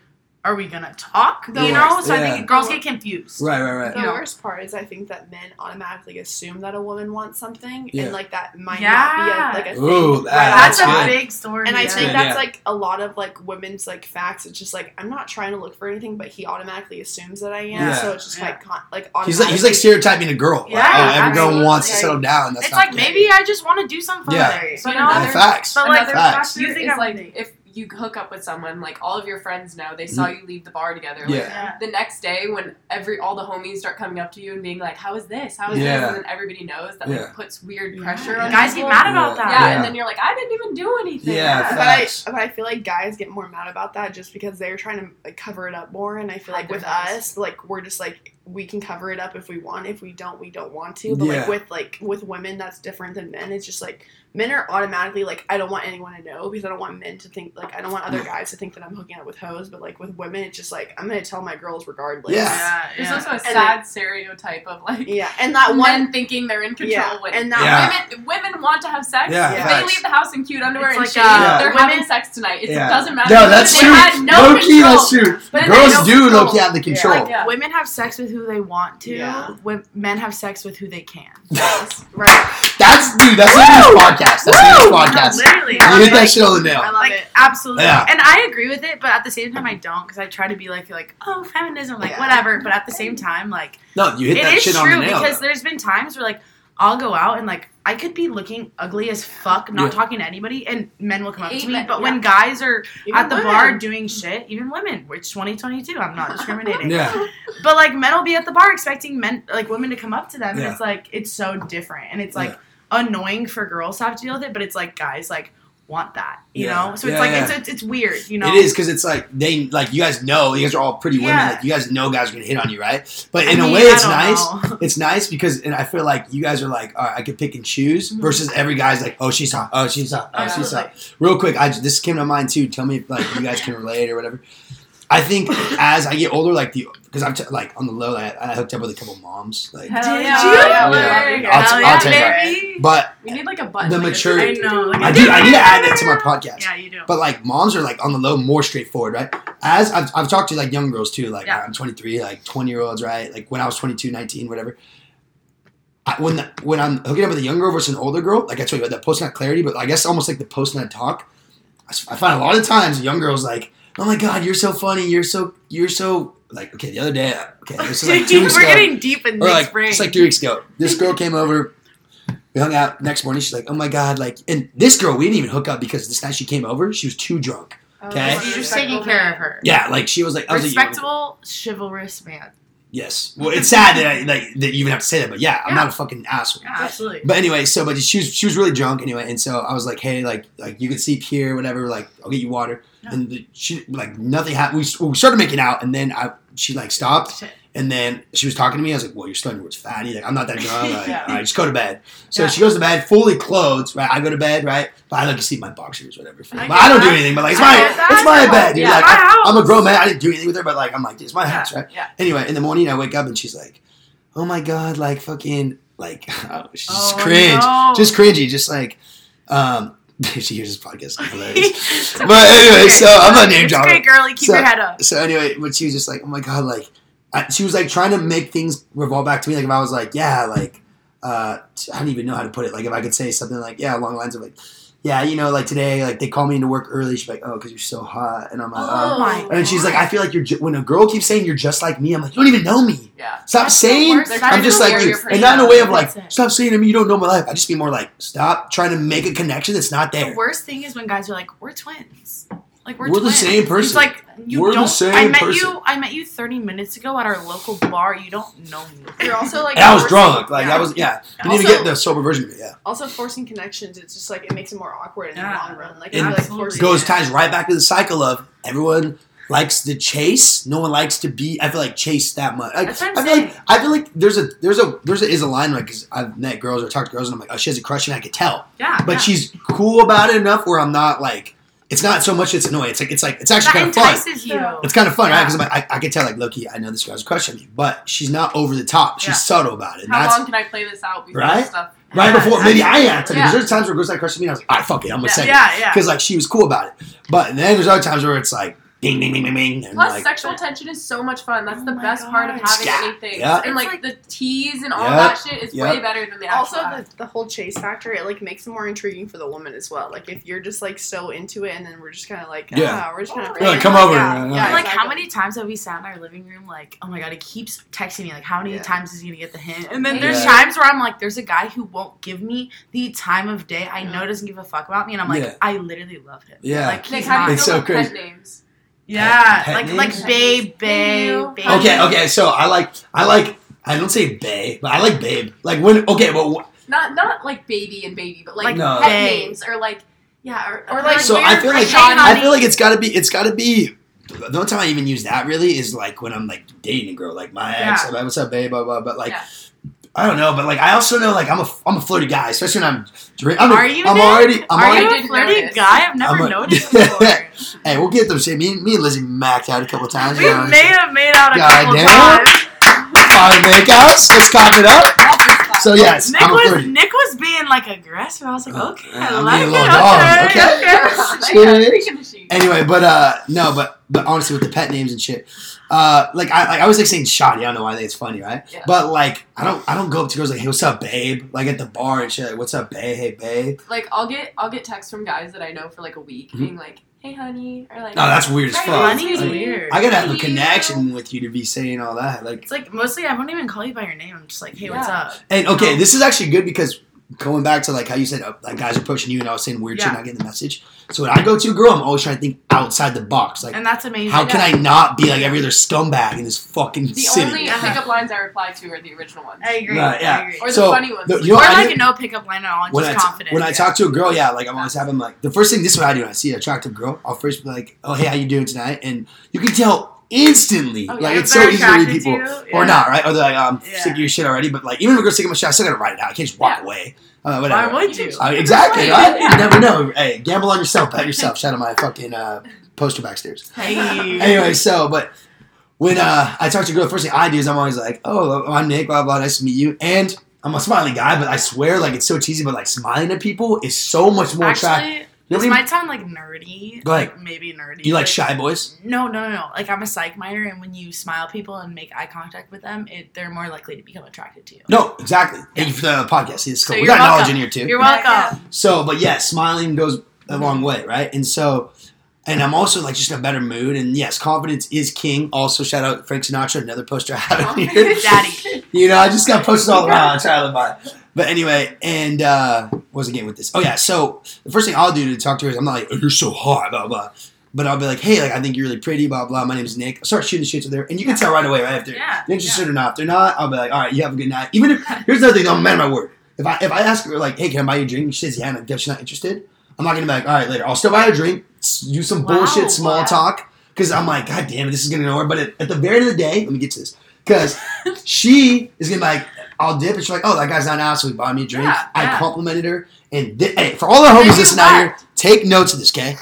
are we gonna talk? The you know? worst- So I think girls get confused. right, right, right. The Yeah. worst part is I think that men automatically assume that a woman wants something, Yeah. and like that might Yeah. not be a, like a thing. Ooh, right that's That's, a big story. And I think good, that's like a lot of like women's like facts. It's just like I'm not trying to look for anything, but he automatically assumes that I am. Yeah. So it's just Yeah. like con- like He's like he's like stereotyping a girl. Like, Yeah, oh, every girl wants to settle down. That's it's not like maybe I just want to do something Yeah. with her. But you know? another- case. facts. But like, Facts. factor You think I'm like if you hook up with someone, like all of your friends know they saw mm-hmm. you leave the bar together. Like, Yeah. yeah. The next day, when every all the homies start coming up to you and being like, "How is this? How is Yeah. this?" and then everybody knows that like Yeah. puts weird Yeah. pressure on Guys get mad about Yeah. that. Yeah, Yeah. and then you're like, "I didn't even do anything." Yeah, But I, but I feel like guys get more mad about that just because they're trying to like cover it up more, and I feel like with us, like we're just like we can cover it up if we want. If we don't, we don't want to. But Yeah. like with like with women, that's different than men. It's just like men are automatically like I don't want anyone to know because I don't want men to think like I don't want other guys to think that I'm hooking up with hoes. But like with women, it's just like I'm gonna tell my girls regardless. Yeah. Yeah, There's yeah. also a And sad stereotype of like Yeah, and that men one. thinking they're in control Yeah, when and that Yeah. women women want to have sex. Yeah, if facts. they leave the house in cute underwear It's and like, shave, uh, they're women- having sex tonight. It Yeah. doesn't matter. No, that's they true. had no low control. key, that's true. But Girls had no do control. low key have the control. Like, yeah. Women have sex with who they want to. Yeah. When men have sex with who they can. right. That's dude. That's a huge podcast. That's a huge podcast. Literally. You hit that Like- shit on the nail. I love like it. absolutely Yeah. and i agree with it but at the same time i don't because i try to be like like oh feminism like Yeah. whatever but at the same time like No, you hit it that is shit on the true nail. because though. there's been times where like i'll go out and like i could be looking ugly as fuck not Yeah. talking to anybody and men will come up Eight to me men- but yeah. when guys are Even at the women. bar doing shit even women which 2022 i'm not discriminating Yeah, but like men will be at the bar expecting men like women to come up to them Yeah. and it's like it's so different and it's like annoying for girls to have to deal with it but it's like guys like want that you Yeah. know so it's Yeah, like yeah. It's, it's it's weird you know it is because it's like they like you guys know you guys are all pretty women. Like you guys know guys are gonna hit on you, right? But I in a way, it's nice. know. It's nice because and I feel like you guys are like, all right, I could pick and choose Mhm. versus every guy's like, oh, she's hot, oh, she's hot, oh, she's hot. Real quick, I this came to mind too. Tell me if like you guys can relate or whatever. I think as I get older, like the because I'm t- like on the low, I, I hooked up with a couple moms, like, Did you? Yeah, oh Yeah. yeah. I'll t- Hell I'll yeah, take that. but We need like a button. The like a- maturity- I know. Like, I do I need to add that to my podcast. Yeah, you do. But like moms are like on the low, more straightforward, right? As I've, I've talked to like young girls too, like Yeah. I'm 23, like 20 year olds, right? Like when I was 22, 19, whatever. I, when the, when I'm hooking up with a young girl versus an older girl, like I told you about that post nut clarity, but I guess almost like the post nut talk. I find a lot of times young girls like, oh my god, you're so funny, you're so you're so like okay. The other day, okay, this is like two We're ago. getting deep in Or Nick's like brain. it's like three weeks ago. This girl came over. We hung out next morning. She's like, "Oh my god!" Like, and this girl, we didn't even hook up because this night she came over. She was too drunk. Oh, Okay. what a You're just taking care of her. Yeah, like she was like, I was like, Respectable, chivalrous man. Yes. Well, it's sad that I, like that you even have to say that, but yeah, I'm Yeah. not a fucking asshole. Yeah, absolutely. But anyway, so but she was she was really drunk anyway, and so I was like, hey, like like you can sleep here, whatever. Like I'll get you water. Yeah. And the, she like nothing happened. We, we started making out, and then I she like stopped. And then she was talking to me. I was like, well, you're starting towards fatty. Like I'm not that drunk. Like, Yeah. all right, just go to bed. So Yeah. she goes to bed, fully clothed. Right, I go to bed. Right, but I like to sleep my boxers, whatever. But I I, don't do anything. But like it's my it's my bed. Dude. Yeah, like my I, I'm a grown man. I didn't do anything with her, but like I'm like it's my house, right? Yeah. Anyway, in the morning I wake up and she's like, "Oh my god, like fucking like oh, she's Oh, cringe, no. just cringy, just like um." she hears this podcast, hilarious. But anyway, so I'm not name dropping. great, girly. Keep So- your head up. So anyway, but she was just like, "Oh my god, like," she was like trying to make things revolve back to me. Like if I was like, "Yeah, like," uh, I don't even know how to put it. Like if I could say something like, "Yeah," along the lines of like, "Yeah, you know, like today, like they call me into work early." She's like, "Oh, because you're so hot," and I'm like, "Oh." Oh my And she's like, I feel like you're. Ju- when a girl keeps saying you're just like me, I'm like, you don't even know me. Yeah. Stop That's saying. I'm just like, you, and not in a way of like, it. stop saying to me you don't know my life. I just be more like, stop trying to make a connection that's not The there. worst thing is when guys are like, "We're twins." Like we're, We're the twins. same It's person. like you We're don't. same I met person. you. I met you 30 minutes ago at our local bar. You don't know me. You're also like And I was drunk. Like Yeah. I was, yeah. Didn't even get the sober version of it. Yeah. Also, forcing connections, it's just like it makes it more awkward in Yeah. the long run. Like, It like goes Yeah. ties right back to the cycle of everyone likes to chase. No one likes to be. I feel like chase that much. Like, That's what I'm I feel like. I feel like there's a there's a there's a is a line like because I've met girls or talked to girls and I'm like oh she has a crush and I could tell. Yeah, but yeah. she's cool about it enough where I'm not like it's not so much it's annoying. It's like it's like it's actually kind of fun. you. It's kind of fun, right? Because like, I, I can tell like low key, I know this girl's crushing me, but she's not over the top. She's Yeah. subtle about it. How that's long can I play this out before Right? stuff? right Yeah, before maybe I exactly. am because there's times where girls like crush on me and I was like, all right, fuck it, I'm gonna say it yeah, yeah. because like she was cool about it. But then there's other times where it's like ding ding ding ding ding Plus, like sexual tension is so much fun. That's Oh the my best part of having Yeah. anything. Yeah. And like, It's the tease and all Yeah. that shit is Yeah. way better than the actual Also, the, the whole chase factor, it like makes it more intriguing for the woman as well. Like if you're just like so into it, and then we're just kind of like, Yeah. ah, we're just kind of You're like, come over. Yeah, Yeah, yeah, yeah. Like how many times have we sat in our living room like oh my god he keeps texting me like how many Yeah. times is he gonna get the hint and then there's Yeah. times where i'm like there's a guy who won't give me the time of day i know doesn't give a fuck about me and i'm like Yeah. i literally love him Yeah. like he's how do It's feel so crazy. names? Yeah Pet like names? like babe Thank babe babe okay okay so I like I like I don't say babe but I like babe like when okay but wh- Not not like baby and baby, but like, Like No. pet babe. names or like yeah, or, Or, like, so I feel like Hey. I feel like it's got to be it's got to be the only time I even use that really is like when I'm like dating a girl, like my ex, Yeah. I'm like, what's up, babe, blah blah. But like, Yeah. I don't know, but like I also know like I'm a I'm a flirty guy, especially when I'm drink. I'm, Are you? I'm Nick? already. I'm Are already. you I a didn't flirty notice. guy? I've never a- noticed before. Hey, we'll get them shit. Me, and- me and Lizzie macked out a couple times. we you know, may have made out a God couple damn. times. Five makeouts. Let's cock it up. So yes, Nick I'm a was flirty. Nick was being like aggressive. I was like, Oh, okay, yeah, I like it. a dog, Okay, okay? okay. Shit. Anyway, but uh, no, but but honestly, with the pet names and shit, uh, like I like, I was like saying shoddy. I don't know why I think it's funny, right? Yeah. But like I don't I don't go up to girls like, hey, what's up, babe? Like at the bar and shit. Like, what's up, babe? Hey, babe. Like I'll get I'll get texts from guys that I know for like a week Mhm. being like, "Hey, honey," or like, No, that's weird as fuck. Honey is Like, weird. I gotta have a connection with you to be saying all that. Like, It's like mostly I won't even call you by your name. I'm just like, hey, what's up? and okay, No. this is actually good because going back to like how you said uh, like guys are pushing you and I was saying weird shit, Yeah. not getting the message. So when I go to a girl, I'm always trying to think outside the box. Like, And that's amazing. how can I not be like every other scumbag in this fucking The city? The only pickup lines I reply to are the original ones. I agree. Right, yeah. I agree. Or the So, funny ones. the- you know or I like do- a no pickup line at all, when I just t- confident. when I talk to a girl, yeah, like I'm always having like the first thing. This is what I do. When I see an attractive girl, I'll first be like, "Oh, hey, how you doing tonight?" And you can tell instantly. Oh, yeah. like it's so easy to read people, you, or not, right? Or they're like, "I'm Yeah. sick of your shit already." But like, even if a girl's sick of my shit, I still gotta write it out. I can't just walk Yeah. away. Uh, whatever. Why would you? Uh, exactly, Right. You never know. Hey, gamble on yourself, bet yourself. Shout out my fucking uh, poster backstairs. Hey. Anyway, so but when uh, I talk to a girl, the first thing I do is I'm always like, "Oh, I'm Nick, blah blah, nice to meet you." And I'm a smiling guy, but I swear, like it's so cheesy, but like smiling at people is so much more attractive. Actually, this what might sound like nerdy. Go ahead. Like maybe nerdy. You like shy boys? No, no, no, no. Like I'm a psych minor, and when you smile people and make eye contact with them, it, they're more likely to become attracted to you. No, exactly. Thank you for the podcast. See, it's So cool. we you're got knowledge in here too. You're welcome. So, but yeah, smiling goes a long way, right? And so, and I'm also like just in a better mood. And yes, confidence is king. Also, shout out Frank Sinatra, another poster I have in here. Daddy. You know, I just got posters all around. I try to by. But anyway, and uh, what was the game with this? Oh yeah, so the first thing I'll do to talk to her is I'm not like, oh, you're so hot, blah blah. But I'll be like, hey, like I think you're really pretty, blah blah. My name's Nick. I'll start shooting the shit with her, and you can tell right away, right? If they're Yeah. interested or not. If they're not, I'll be like, all right, you have a good night. Even if here's another thing, I'm a man of my word. If I if I ask her like, hey, can I buy you a drink? She says yeah, and I guess she's not interested. I'm not gonna be like, all right, later. I'll still buy her a drink, do some Wow, bullshit small wow. talk, because I'm like, god damn it, this is gonna go nowhere. But at, at the very end of the day, let me get to this, because she is gonna be like, I'll dip, and she's like, oh, that guy's not out, so he bought me a drink. Yeah, I yeah. complimented her, and thi- hey, for all the homies listening out here, take notes of this, okay?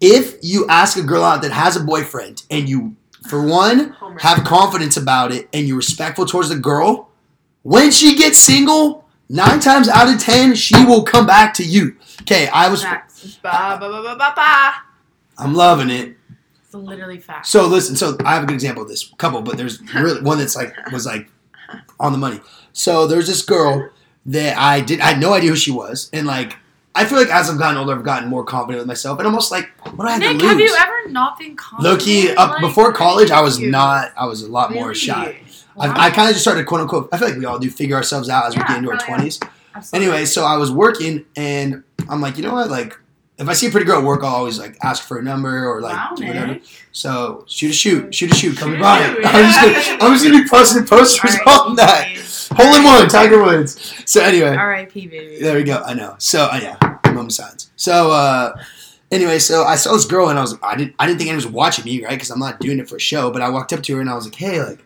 If you ask a girl out that has a boyfriend, and you, for one, have confidence about it and you're respectful towards the girl, when she gets single, nine times out of ten, she will come back to you. Okay, I was, Facts. Ba ba ba ba ba ba. I'm loving it. It's literally facts. So listen, so I have a good example of this, couple, but there's really one that's like was like on the money. So there's this girl that I did, I had no idea who she was, and like I feel like as I've gotten older, I've gotten more confident with myself, and almost like what do I have Nick, to lose? have you ever not been confident? Low key, up Like, before college, I was you? not. I was a lot more Really? shy. Wow. I, I kind of just started quote unquote. I feel like we all do figure ourselves out as we get into our oh, twenties. Absolutely. Anyway, so I was working, and I'm like, you know what? Like, if I see a pretty girl at work, I'll always like ask for a number or like wow, do whatever. So shoot a shoot, shoot a shoot, come Shoot by. shoot, I'm just gonna, I'm just gonna be posting posters All on right, that. baby. Hole in one, Tiger Woods. So anyway, R.I.P. baby. there we go. I know. So uh, yeah, moment of silence. So uh, anyway, so I saw this girl and I was I didn't I didn't think anyone was watching me right because I'm not doing it for a show. But I walked up to her and I was like, hey, like.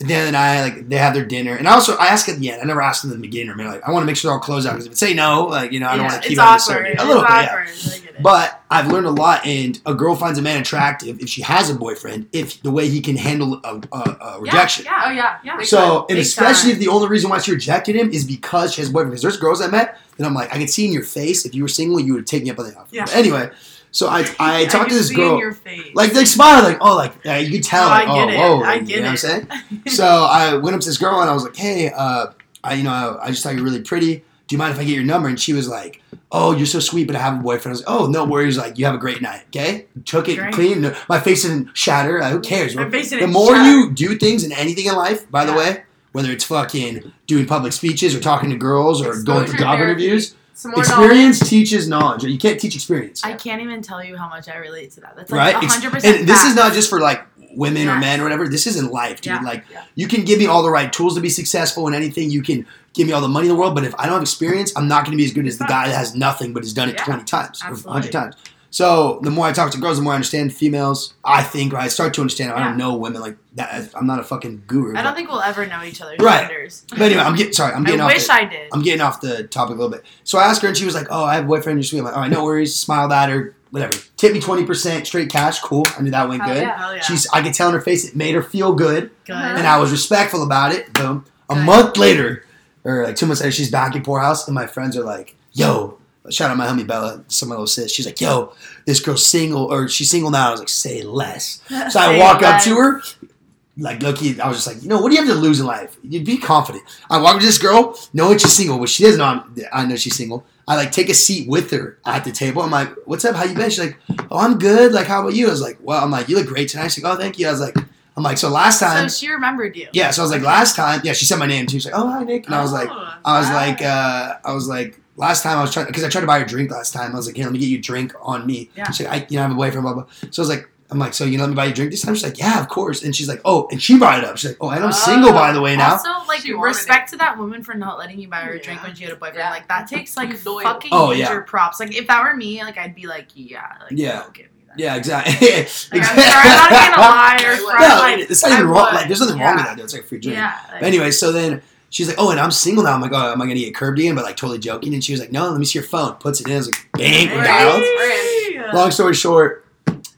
And then I like they have their dinner, and I also I ask at the end. I never asked them in the beginning. I mean, like I want to make sure they're all closed out because if it say no, like you know, I don't Yeah, want to keep on the awkward. circuit. It's A little bit, yeah. awkward. I get it. But I've learned a lot, and a girl finds a man attractive if she has a boyfriend, if the way he can handle a, a, a rejection. Yeah, Oh yeah, yeah. Big So, and especially time. if the only reason why she rejected him is because she has a boyfriend. Because there's girls I met that I'm like, I can see in your face if you were single, you would take me up on the offer. Yeah. But anyway, so I I talked can to this girl, In your face. like they smile, like oh, like yeah, you could tell, No, like I get oh, it. whoa, I you get know it. what I'm saying? so I went up to this girl and I was like, hey, uh, I you know I, I just thought you're really pretty. Do you mind if I get your number? And she was like, oh, you're so sweet, but I have a boyfriend. I was like, oh, no worries. Like you have a great night. Okay, took it clean. No- My face didn't shatter. Uh, who cares? My face the didn't more shatter. you do things in anything in life, by the way, whether it's fucking doing public speeches or talking to girls or going for Exposure job therapy. interviews, Some more experience teaches knowledge. You can't teach experience, I can't even tell you how much I relate to that. That's right? like Ex- 100. percent and this is not just for like women or men or whatever. This is in life, dude. Yeah. Like Yeah. you can give me all the right tools to be successful in anything. You can give me all the money in the world, but if I don't have experience, I'm not going to be as good as the guy that has nothing but has done it Yeah. 20 times or 100 times. So the more I talk to girls, the more I understand females. I think I start to understand. I don't know women like that. I'm not a fucking guru. I don't think we'll ever know each other's Right. genders. But anyway, I'm getting sorry. I'm getting I off. wish the, I did. I'm getting off the topic a little bit. So I asked her, and she was like, "Oh, I have a boyfriend. You're sweet." I'm like, "All right, no worries." Smiled at her. Whatever. Tip me twenty percent straight cash. Cool. I knew that went Hell good. yeah. Yeah. She's. I could tell in her face it made her feel good, good. and I was respectful about it. Boom. A Good. month later, or like two months later, she's back in poorhouse, and my friends are like, "Yo." Shout out my homie Bella, some of those sis. She's like, "Yo, this girl's single, or she's single now." I was like, "Say less." So I walk up to her, like low key. I was just like, you know, what do you have to lose in life? You'd be confident. I walk up to this girl, knowing she's single, but she doesn't know. I'm, I know she's single. I like take a seat with her at the table. I'm like, "What's up? How you been?" She's like, "Oh, I'm good. Like, how about you?" I was like, "Well, I'm like, you look great tonight." She's like, "Oh, thank you." I was like, "I'm like, so last time. So she remembered you. yeah." So I was like, "Last time, yeah." She said my name too. She's like, "Oh, hi, Nick," and I was like, Oh, I was like, uh, I was like, last time I was trying because I tried to buy her a drink last time. I was like, here, let me get you a drink on me. Yeah. She's like, I, you know, I have a boyfriend, blah blah. So I was like, I'm like, so you let me buy you a drink this time? She's like, yeah, of course. And she's like, oh, and she brought it up. She's like, oh, and I'm single by the way now. Also, like She wanted respect to that woman for not letting you buy her a drink Yeah. when she had a boyfriend. Yeah. Like that takes like loyal. fucking Oh, major yeah. props. Like if that were me, like I'd be like, yeah, like Yeah. don't give me that. Yeah, exactly. Like, I'm sorry, I'm not being a liar. No, front, No, like, it's not even I wrong. would. Like, there's nothing wrong with that. Though. It's like a free drink. Yeah. like- But anyway, so then she's like, oh, and I'm single now. I'm like, oh, am I gonna get curbed again? But like totally joking. And she was like, no, let me see your phone. Puts it in. I was like, bang, we're dialed. Long story short,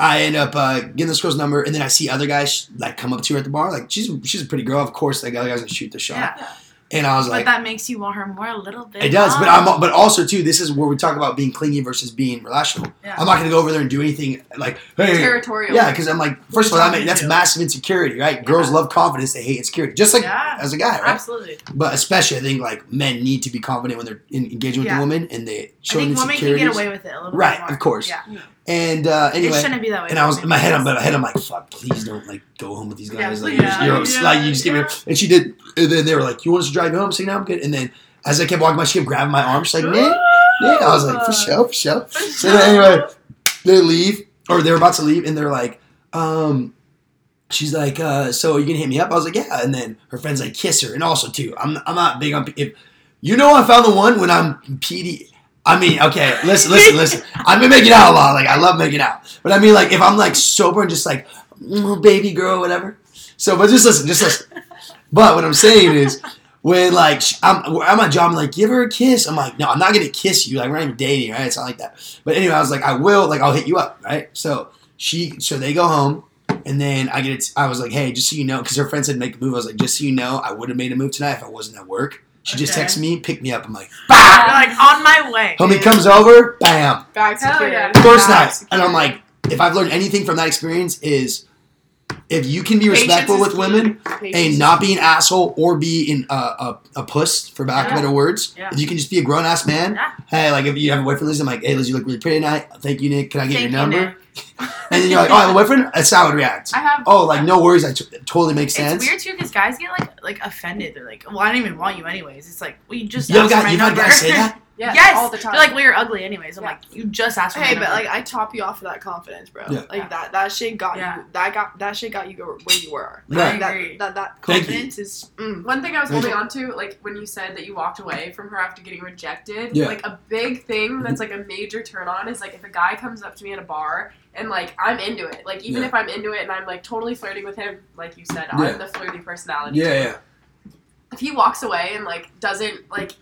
I end up uh, getting this girl's number, and then I see other guys like come up to her at the bar. Like she's she's a pretty girl, of course. Like other guys gonna shoot the shot, Yeah. And I was But like, but that makes you want her more a little bit. it does. But? I'm but also too. This is where we talk about being clingy versus being relational. Yeah. I'm not gonna go over there and do anything like hey. Territorial. Yeah, because I'm like, first of all, that, talking that's to? massive insecurity, right? Girls love confidence; they hate insecurity, just like Yeah. as a guy, right? Absolutely. But especially, I think like men need to be confident when they're in, engaging with Yeah. a woman, and they I showing think women can insecurities. get away with it a little Right, bit more. Right, of course. Yeah. And uh, anyway, it shouldn't be that way. and I was in my head, I'm in my head, I'm like, fuck, please don't like go home with these Yeah, guys. like, please. you're, you're Yeah, like, you just give me. And she did. And then they were like, you want us to drive you home? I'm saying, no, I'm good. And then as I kept walking by, she kept grabbing my arm. She's like, Nick, Nick. I was like, for sure, for sure. For So then anyway, they leave, or they're about to leave, and they're like, um, she's like, uh, so are you gonna hit me up? I was like, yeah. And then her friends like kiss her, and also too, I'm I'm not big on if you know I found the one when I'm PD. I mean, okay, listen, listen, listen. I've been making out a lot. Like I love making out, but I mean, like if I'm like sober and just like mm, baby girl, whatever. So, but just listen, just listen. But what I'm saying is, when like I'm, I'm job, I'm like, give her a kiss. I'm like, no, I'm not gonna kiss you. Like we're not even dating, right? It's not like that. But anyway, I was like, I will. Like I'll hit you up, right? So she, so they go home, and then I get it. I was like, hey, just so you know, because her friend said make a move. I was like, just so you know, I would have made a move tonight if I wasn't at work. She just texts texted me, picked me up. I'm like, You're like on my way. homie comes over, bam, Back Hell yeah. first Yeah, night, and I'm like, if I've learned anything from that experience is. If you can be respectful with women, Patience and not be an asshole or be in a, uh, a, a puss for lack of Yeah. better words. Yeah. If you can just be a grown ass man. Yeah. Hey, like if you have a boyfriend, Liz, I'm like, hey Liz, you look really pretty tonight. Thank you, Nick. Can I get Thank your you, number? And then you're like, oh, I have a boyfriend. That's how I would react. I have. Oh, like no worries. I t- totally makes sense. It's weird too because guys get like like offended. They're like, "Well, I don't even want you anyways." It's like, "Well, you just You asked got for you number." guys say that? Yes, yes, all the time. They're like, "Well, you're ugly anyways." I'm Yeah. like, "You just asked for Hey, but number." like I top you off of that confidence, bro. Yeah. Like Yeah. that that shit got Yeah. you that got that shit got you go where you were. Like, I agree. that, that that confidence is mm. One thing I was Thank holding you. on to, like when you said that you walked away from her after getting rejected, Yeah. like a big thing that's like a major turn on is like if a guy comes up to me at a bar and like I'm into it, like even Yeah. if I'm into it and I'm like totally flirting with him, like you said, Yeah. I'm the flirty personality. Yeah, too. yeah. If he walks away and like doesn't like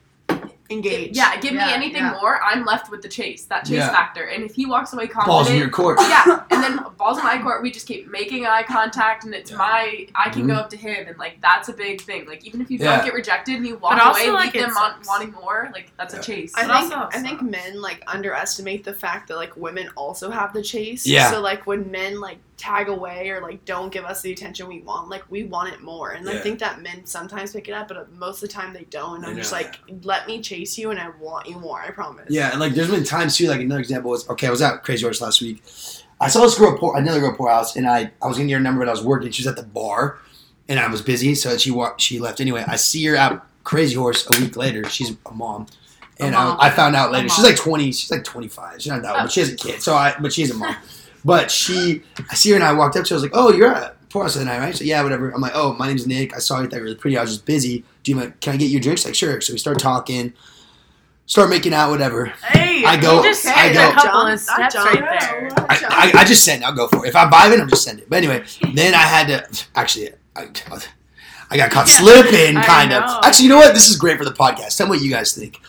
engaged. yeah, give Yeah, me anything yeah. more, I'm left with the chase, that chase Yeah. factor. And if he walks away confident, Balls in your court. yeah, and then balls in my court, we just keep making eye contact, and it's Yeah. my I can Mhm. go up to him, and like that's a big thing. Like even if you Yeah. don't get rejected and you walk also, away, like, leave them on, wanting more, like that's Yeah. a chase. I think also- I think men like underestimate the fact that like women also have the chase. Yeah. So like when men like tag away or like don't give us the attention we want, like we want it more. And Yeah. I think that men sometimes pick it up, but most of the time they don't. And I'm just like, let me chase you, and I want you more. I promise. Yeah, and like there's been times too. Like another example was okay. I was at Crazy Horse last week. I saw this girl pour another girl poor house, and I I was gonna get her number, but I was working. She was at the bar, and I was busy, so she walked. She left anyway. I see her at Crazy Horse a week later. She's a mom, and A mom. I, I found out later. She's like twenty. She's like twenty five. She's not that old, but she has a kid. So I, but she's a mom. but she, I see her, and I walked up to her. I was like, "Oh, you're at pour house the other night, right?" So yeah, whatever. I'm like, "Oh, my name's Nick. I saw you. Thought you were really pretty. I was just busy. Do you mind, can I get you a drink?" She's like, "Sure." So we start talking start making out, whatever. Hey, I go- You just I skipped go- a couple of steps jump. right there. I, I, I just send. I'll go for it. If I'm vibing, I'm just send it. But anyway, then I had to actually. I, I got caught slipping, kind of. Actually, you know what? This is great for the podcast. Tell me what you guys think.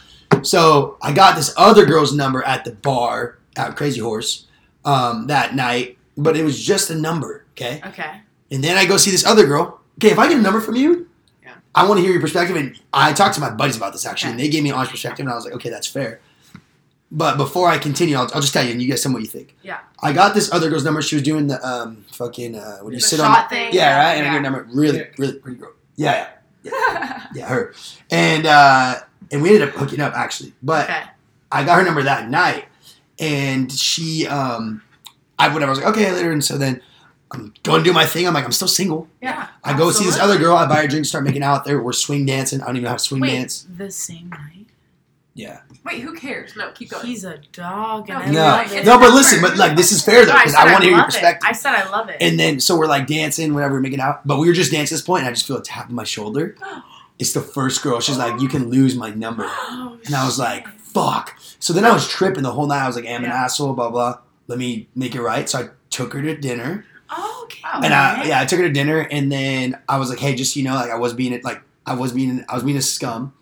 So I got this other girl's number at the bar at Crazy Horse um, that night, but it was just a number. Okay, Okay. and then I go see this other girl. Okay, if I get a number from you, Yeah. I want to hear your perspective. And I talked to my buddies about this actually, and they gave me an honest perspective, and I was like, okay, that's fair. But before I continue, I'll, I'll just tell you, and you guys tell me what you think. Yeah. I got this other girl's number. She was doing the um fucking uh, when you The sit on. thing. Yeah, right. And Yeah. number. Really, really pretty girl. Yeah, yeah, yeah, her. And uh, and we ended up hooking up actually, but. Okay. I got her number that night, and she, um, I whatever. I was like, okay, later. And so then I'm going to do my thing. I'm like, I'm still single. Yeah. I go see this absolutely. other girl. I buy her drink, start making out there. We're swing dancing. I don't even know how to swing Wait, dance. the same night. Yeah. Wait, who cares? No, keep going. He's a dog. And No, I No, love it. no, but listen, but like this is fair though No, because said I want to hear your love it. perspective. I said I love it. And then so we're like dancing, whatever, we're making out. But we were just dancing at this point, and I just feel a tap on my shoulder. It's the first girl. She's like, "You can lose my number," oh, and I was shit. like, "Fuck." So then I was tripping the whole night. I was like, "I'm an Yeah. asshole." Blah blah. Let me make it right. So I took her to dinner. oh, okay. And I yeah, I took her to dinner, and then I was like, hey, just so you know, like I was being it like I was being I was being a scum.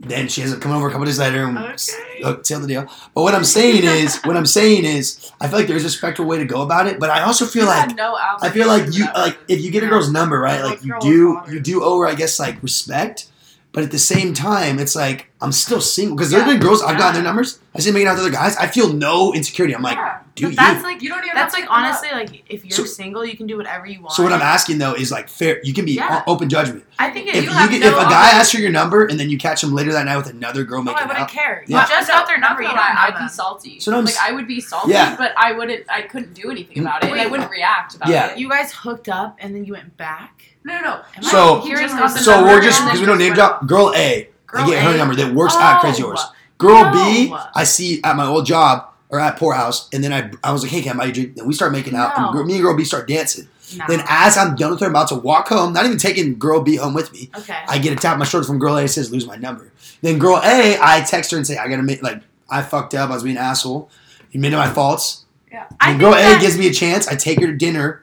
Then she ends up coming over a couple days later and Okay. uh, seal the deal. But what I'm saying is, what I'm saying is, I feel like there's a respectful way to go about it. But I also feel You had like no I feel like you like if you get a girl's number right, like you do you do owe her, I guess, like respect. But at the same time, it's like I'm still single because there's Yeah. been girls I've gotten their numbers. I see them making out with other guys. I feel no insecurity. I'm like, Yeah. do But you? that's like You don't even that's have like to pick them up. honestly like if you're So- single, you can do whatever you want. so what I'm asking though is like fair. You can be Yeah. open judgment. I think it, if you you have get, no if a guy asks for your number and then you catch him later that night with another girl Oh, making I wouldn't out, care. Yeah. You just got their number. You Not don't gonna lie, know I'd be salty. So I'm like s- I would be salty, Yeah. but I wouldn't. I couldn't do anything mm. about it, and I wouldn't react about Yeah. it. You guys hooked up and then you went back. No, no, no. Am So- So so we're just because we don't name drop. Girl A, Girl I get her A. number that works at oh. Crazy Oh. Horse. Girl No. B, I see at my old job or at Poorhouse, and then I I was like, hey, can I buy you a drink? Then we start making out, No. and girl, me and Girl B start dancing. No. Then as I'm done with her, I'm about to walk home, not even taking Girl B home with me. okay. I get a tap on my shoulder from Girl A says lose my number. Then Girl A, I text her and say I gotta make like I fucked up, I was being an asshole. You made my faults. I And think girl A that- gives me a chance. I take her to dinner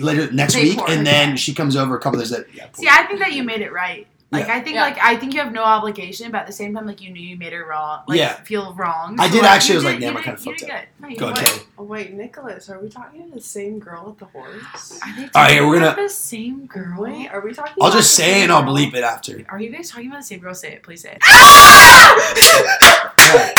later next Day week, four, and then she comes over a couple days later. Yeah, See, I think that you made it right. Like Yeah. I think Yeah. like I think you have no obligation, but at the same time, like you knew you made her wrong. Like Yeah. feel wrong. I So, did like, actually, I was like, did- damn, you I kinda did- you fucked up. good. No, Go ahead. good. Oh wait, Nicholas, are we talking to the same girl at the horse? Are they All right, talking we're about gonna- the same girl. Wait, are we talking? I'll just say it and I'll bleep it after. Are you guys talking about the same girl? Say it, please say it.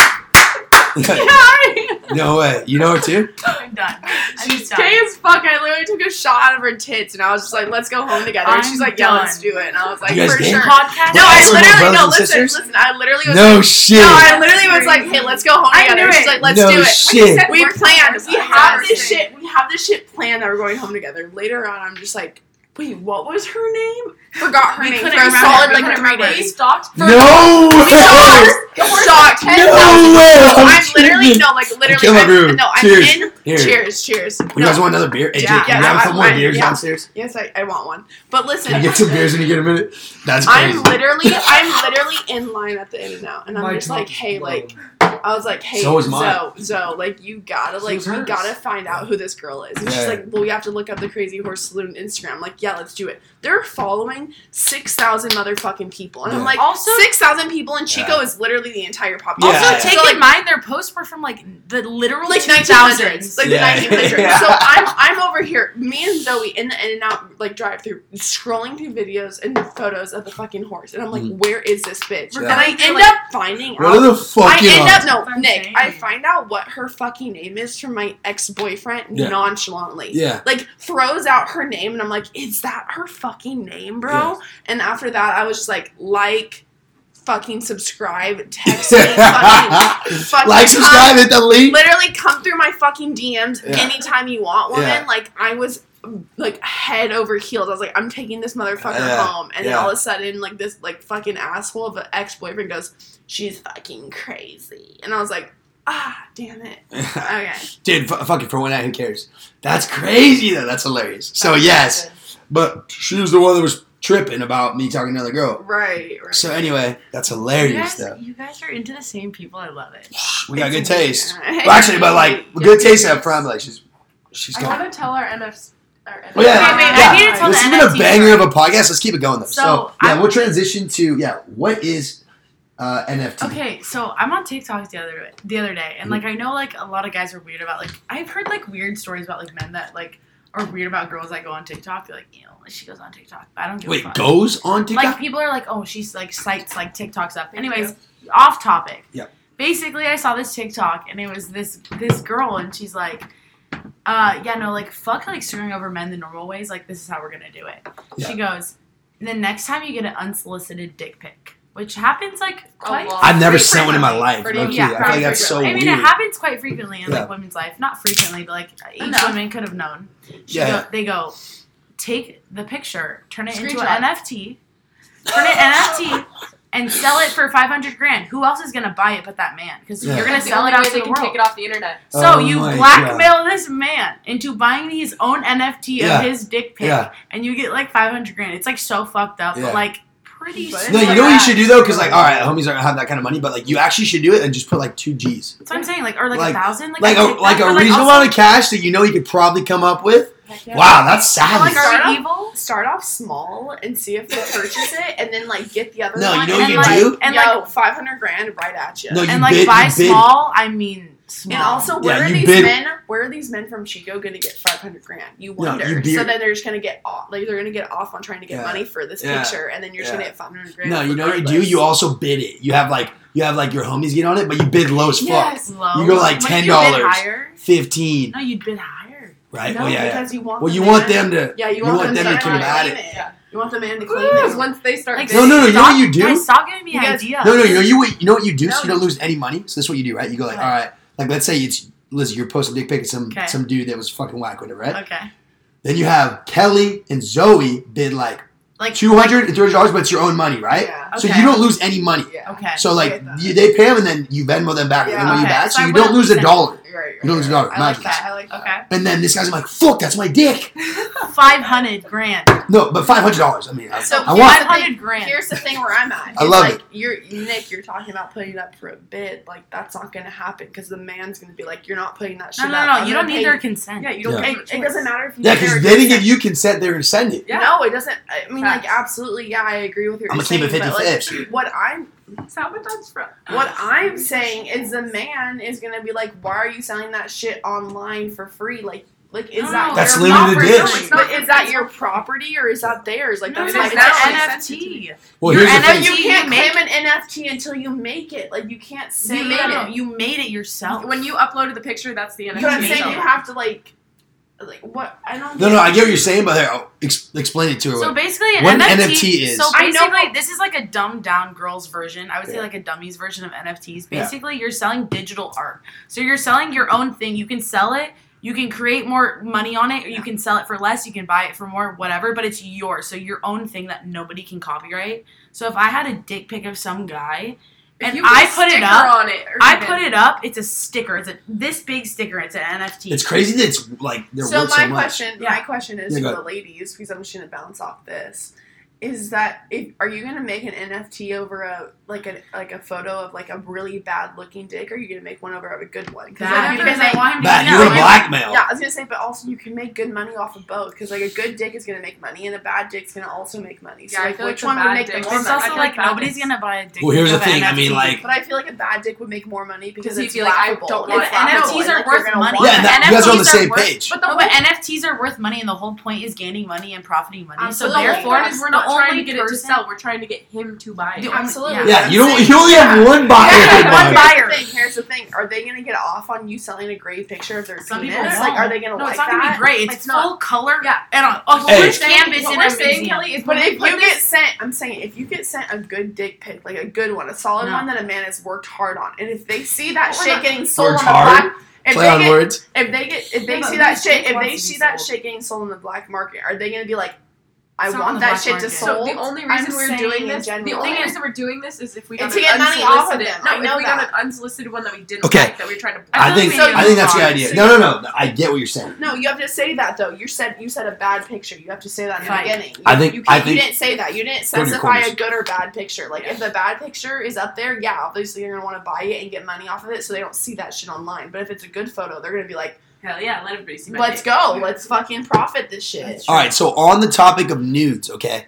no way. You know her too? I'm done. I'm She's done. gay as fuck. I literally took a shot out of her tits, and I was just like, "Let's go home together." And she's I'm like, "Yeah, let's do it." And I was like, You guys "For date? sure." Podcast. No, I literally brothers no. Listen, sisters? listen. I literally was. No like, shit. No, I literally was like, "Hey, let's go home I together." knew She's like, "Let's no do it." shit. We We're planned. We have this shit. We have this shit planned that we're going home together. Later on, I'm just like, "Wait, what was her name?" Forgot her We name for couldn't a solid like couldn't three. We days. stalked for No way. Shocked. No way. I'm I'm literally no, like literally. Kill I'm, groove. no, I'm Cheers. in. Here. Cheers, cheers. You guys want another beer? AJ, Yeah. can you Yeah, have a couple more beers yeah. downstairs? Yes, I, I want one. But listen, Can you get some beers when you get a minute? That's crazy. I'm literally, I'm literally in line at the In-N-Out, and I'm My just like, hey, low. like, I was like, hey, So is. Zoe, Zoe, like, you gotta, like, is we gotta find out who this girl is. And Yeah. she's like, well, we have to look up the Crazy Horse Saloon Instagram. Like, yeah, let's do it. They're following six thousand motherfucking people, and I'm like, Also- six thousand people, in Chico Yeah. is literally the entire population. Also, Yeah. take So, like, in mind their posts were from like the literal like 2000s. 1900s, like Yeah. the 1900s. Yeah. So I'm I'm over here, me and Zoe in the In-N-Out like drive through, scrolling through videos and photos of the fucking horse, and I'm like, Mhm. where is this bitch? Yeah. And I end Like- up finding What are out. the fucking I end up odds? no That's Nick. insane. I find out what her fucking name is from my ex boyfriend Yeah. nonchalantly. Yeah. Like throws out her name, and I'm like, is that her fucking name, bro? Yeah. And after that, I was just like, like, fucking subscribe, text me, fucking, fucking like, subscribe, hit the link. literally come through my fucking DMs Yeah. anytime you want, woman. Yeah. Like I was like head over heels. I was like, I'm taking this motherfucker Yeah. home, and then all of a sudden, like this like fucking asshole of an ex boyfriend goes, she's fucking crazy, and I was like. ah, damn it. Okay. Dude, f- fuck it for one night. Who cares? That's crazy though. That's hilarious. So yes, but she was the one that was tripping about me talking to another girl. Right, right. So anyway, that's You hilarious guys, though. you guys are into the same people. I love it. We got good taste. Well, actually, but like yeah, good taste up front. Like she's she's I gotta tell our NF. Our Oh yeah, Wait, wait, I yeah. need to tell this has been a banger of a podcast. Let's keep it going though. So, So, yeah, I'm- we'll transition to yeah. What is uh, NFT? Okay, so I'm on TikTok the other the other day, and like I know like a lot of guys are weird about like I've heard like weird stories about like men that like are weird about girls that go on TikTok. They're like, you know, she goes on TikTok, but I don't give a Wait, fuck. goes on TikTok? Like people are like, oh, she's like sites like TikToks up. Anyways, off topic. Yeah. Basically, I saw this TikTok and it was this this girl and she's like, uh, yeah, no, like fuck like screwing over men the normal ways. Like this is how we're gonna do it. Yeah. She goes, the next time you get an unsolicited dick pic, which happens like quite. I've never seen one in my life. Pretty- low-key. yeah, I feel like that's so I mean, weird. it happens quite frequently in Yeah. like women's life. Not frequently, but like each Enough. woman could have known. She Yeah. go, they go, take the picture, turn it into Screenshot. an NFT, turn it NFT, and sell it for five hundred grand. Who else is gonna buy it but that man? Because Yeah. you're gonna That's the sell only it out way to they the can world. take it off the internet. So Oh you my blackmail this man into buying his own NFT Yeah. of his dick pic, Yeah. and you get like five hundred grand. It's like so fucked up, Yeah. but like pretty. But- No, you know what you should do though, because like, all right, homies don't have that kind of money, but like, you actually should do it and just put like two G's, That's what I'm saying, like or like, Like- a thousand, like like I a take like that, a reasonable also- amount of cash that you know you could probably come up with. yeah. Wow, that's But, savage. like, Start off- evil? Start off small and see if they purchase it, and then like get the other No, you one. know and what you like, do? And, Yo, like- five hundred grand right at you. No, you and like bid, by you bid. small, I mean small. And also, where Yeah, are these bid- men? Where are these men from Chico going to get five hundred grand? You No, wonder. you so then they're just going to get off. Like they're going to get off on trying to get Yeah. money for this Yeah. picture, and then you're just going to get five hundred grand. No, you know what you do? You also bid it. You have like you have like your homies get on it, but you bid low as fuck. Yes. Low. You go, like, What if you bid $10. higher? Fifteen, No, you'd bid higher. right? No, well, yeah, yeah. because you want. Well, the you man- want them to. Yeah, you, you want, want them, them to to claim combat it. it. Yeah. You want the man to claim Because it. once they start Like, No, no, no, you know what you do? Guys, stop giving me You guys- ideas. No, no, you know you you know what you do so you don't lose any money. So this is what you do, right? You go like, Okay. all right, like let's say it's Liz, you're posting dick pic of some Okay. some dude that was fucking whack with it, right? Okay. Then you have Kelly and Zoe bid like Like two hundred and thirty dollars, but it's your own money, right? Yeah. okay. So you don't lose any money. Yeah. Okay. So like you, they pay them and then you Venmo them back, Yeah. Venmo you back, so so you don't lose a dollar. Right, right, You don't lose a dollar. I like Imagine. that. I like that. Okay. And then this guy's like, "Fuck, that's my dick." Five hundred grand. No, but five hundred dollars. I mean, I, So I here's want. Five the thing- hundred grand. Here's the thing where I'm at. I It's love like it. You're Nick. You're talking about putting it up for a bid. Like that's not going to happen because the man's going to be like, "You're not putting that shit No, no, up. no. I'm You don't need their consent. Yeah, you don't Yeah. It, it doesn't matter if you. Yeah, get because their they didn't give consent. you consent. They're gonna send it. Yeah. No, it doesn't. I mean, like absolutely. Yeah, I agree with your. I'm gonna keep it saying, 50 but, like, 50. What I'm That's how it does from. what I'm saying is the man is gonna be like, why are you selling that shit online for free? Like, like is No, that That's your limited property? edition. No, it's not But is that your property or is that theirs? Like No, that's no, like it's an NFT. Well, Your here's NFT thing. you can't you make- claim an NFT until you make it. Like you can't say You made it. You made it yourself. When you uploaded the picture, that's the NFT. You know I'm saying? You have to like, like what? I don't. No, no, I get what you're saying, but here, I'll ex- explain it to her. So basically, an What an NFT, NFT is. So I know- basically, this is like a dumbed down girls version. I would say like a dummies version of NFTs. Yeah. Basically, you're selling digital art. So you're selling your own thing. You can sell it. You can create more money on it, or you can sell it for less. You can buy it for more, whatever. But it's yours. So your own thing that nobody can copyright. So if I had a dick pic of some guy, If and you put I a put it up, on it. or I something. put it up. It's a sticker. It's a this big sticker. It's an NFT. it's crazy that it's like they're So worth my so much. question, Yeah. my question is Yeah, for the ladies, because I'm just gonna bounce off this. Is that if are you gonna make an NFT over a like a like a photo of like a really bad looking dick, or are you gonna make one over of a good one? Bad, like, you because can I make, want him to Bad, be you're gonna known. blackmail. yeah, I was gonna say, but also you can make good money off of both, because like a good dick is gonna make money, and a bad dick's gonna also make money. So Yeah, I like, feel like which the one would bad make the dick- more It's money? also I feel like like nobody's gonna buy a dick. Well, here's the of thing, I mean, like- But I feel like a bad dick would make more money because Because it's you'd be like, I laughable. don't It's want laughable, NFTs and, are like, worth you're gonna money. want Yeah, it. that- you guys are on the NFTs are same worth- page. But the but NFTs are worth money, and the whole point is gaining money and profiting money. So So therefore, point we're not the trying to get it to sell. We're trying to get him to buy it. Absolutely. Yeah, I'm you don't. saying- You only have one buyer. Yeah, one buyer. Here's the thing. Here's the thing. Are they gonna get off on you selling a great picture of their Some penis? people Like, are they gonna No, like it's not that? gonna be great. It's, It's not. full color. Yeah. and a, a Hey. huge canvas what in we're a saying. Kelly, is But if we put you get sent, I'm saying if you get sent a good dick pic, like a good one, a solid No. one that a man has worked hard on, and if they see that But we're shit getting sold on the black, if Play they on get, words. if they get, if they Yeah, see that whose shit, if they see that sold? shit getting sold on the black market, are they gonna be like, I Some want that black shit to market. sold. So the only I'm reason we're doing in this, the only reason we're doing this is if we got And to an get money off of unsolicited, them. no, I know if we got an unsolicited one that we didn't Okay. like, that we were trying to. I I think like I think that's the idea. No, no, no. I get what you're saying. No, you have to say that though. You said you said a bad picture. You have to say that in the Right. beginning. You, I think- you, I think- you didn't say that. You didn't Go to your specify a good or bad picture. Like if the bad picture is up there, yeah, obviously you're gonna want to buy it and get money off of it, so they don't see that shit online. But if it's a good photo, they're gonna be like, Hell yeah, let everybody see. my "Let's dick. go, let's fucking profit this shit." All right. So on the topic of nudes, okay,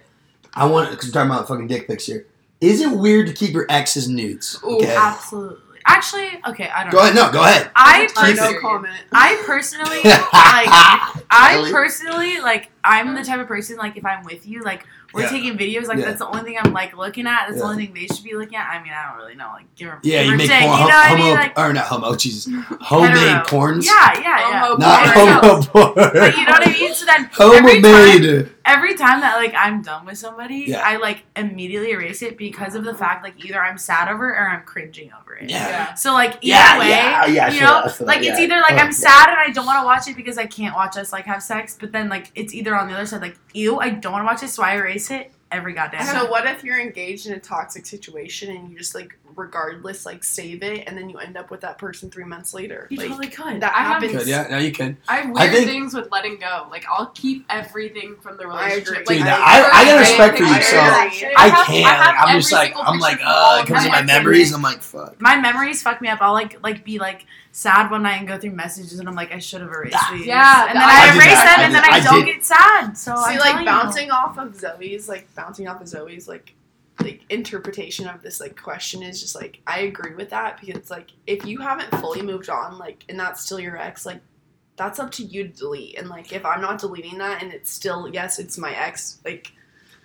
I want because we're talking about fucking dick pics here. Is it weird to keep your ex's nudes? Ooh, Okay. Absolutely. Actually, okay, I don't Go know. ahead. No, go ahead. I Keep it. no personally, comment. I personally, like, I Really? personally, like, I'm the type of person, like, if I'm with you, like, we're Yeah. taking videos, like, Yeah. that's the only thing I'm, like, looking at. That's Yeah. the only thing they should be looking at. I mean, I don't really know, like, give or, Yeah, give you make take, porn, you know what I mean? Like, or not homo, oh, Jesus, homemade hetero. porns. Yeah, yeah, yeah. Homo Not porn. homo porn. But you know what I mean? So then, Homo every time, made. every time that like I'm done with somebody, Yeah. I like immediately erase it because of the fact like either I'm sad over it or I'm cringing over it. Yeah. Yeah. So like either Yeah, way, yeah, uh, yeah, you know, that, like that, it's either like Oh, I'm sad and I don't want to watch it because I can't watch us like have sex, but then like it's either on the other side like ew, I don't want to watch it, so I erase it every goddamn time. So what if you're engaged in a toxic situation and you just like regardless like save it and then you end up with that person three months later? You like totally could. that I have- happens. Good, yeah, no, you can. I have I weird think- things with letting go. Like I'll keep everything from the relationship. agree. Like, Dude, I- I, I got respect for you, I so agree. I can't. like, I'm just like, I'm like, picture uh, it comes to my my memories. I'm like, fuck. my memories fuck me up. I'll like like be like sad one night and go through messages and I'm like I should have erased these. Yeah, and then I I, erase them and then I, I don't did. get sad. So See, I'm like bouncing off of Zoe's, like bouncing off of Zoe's, like like interpretation of this like question is just like I agree with that because like if you haven't fully moved on, like and that's still your ex, like that's up to you to delete. And like if I'm not deleting that and it's still yes, it's my ex, like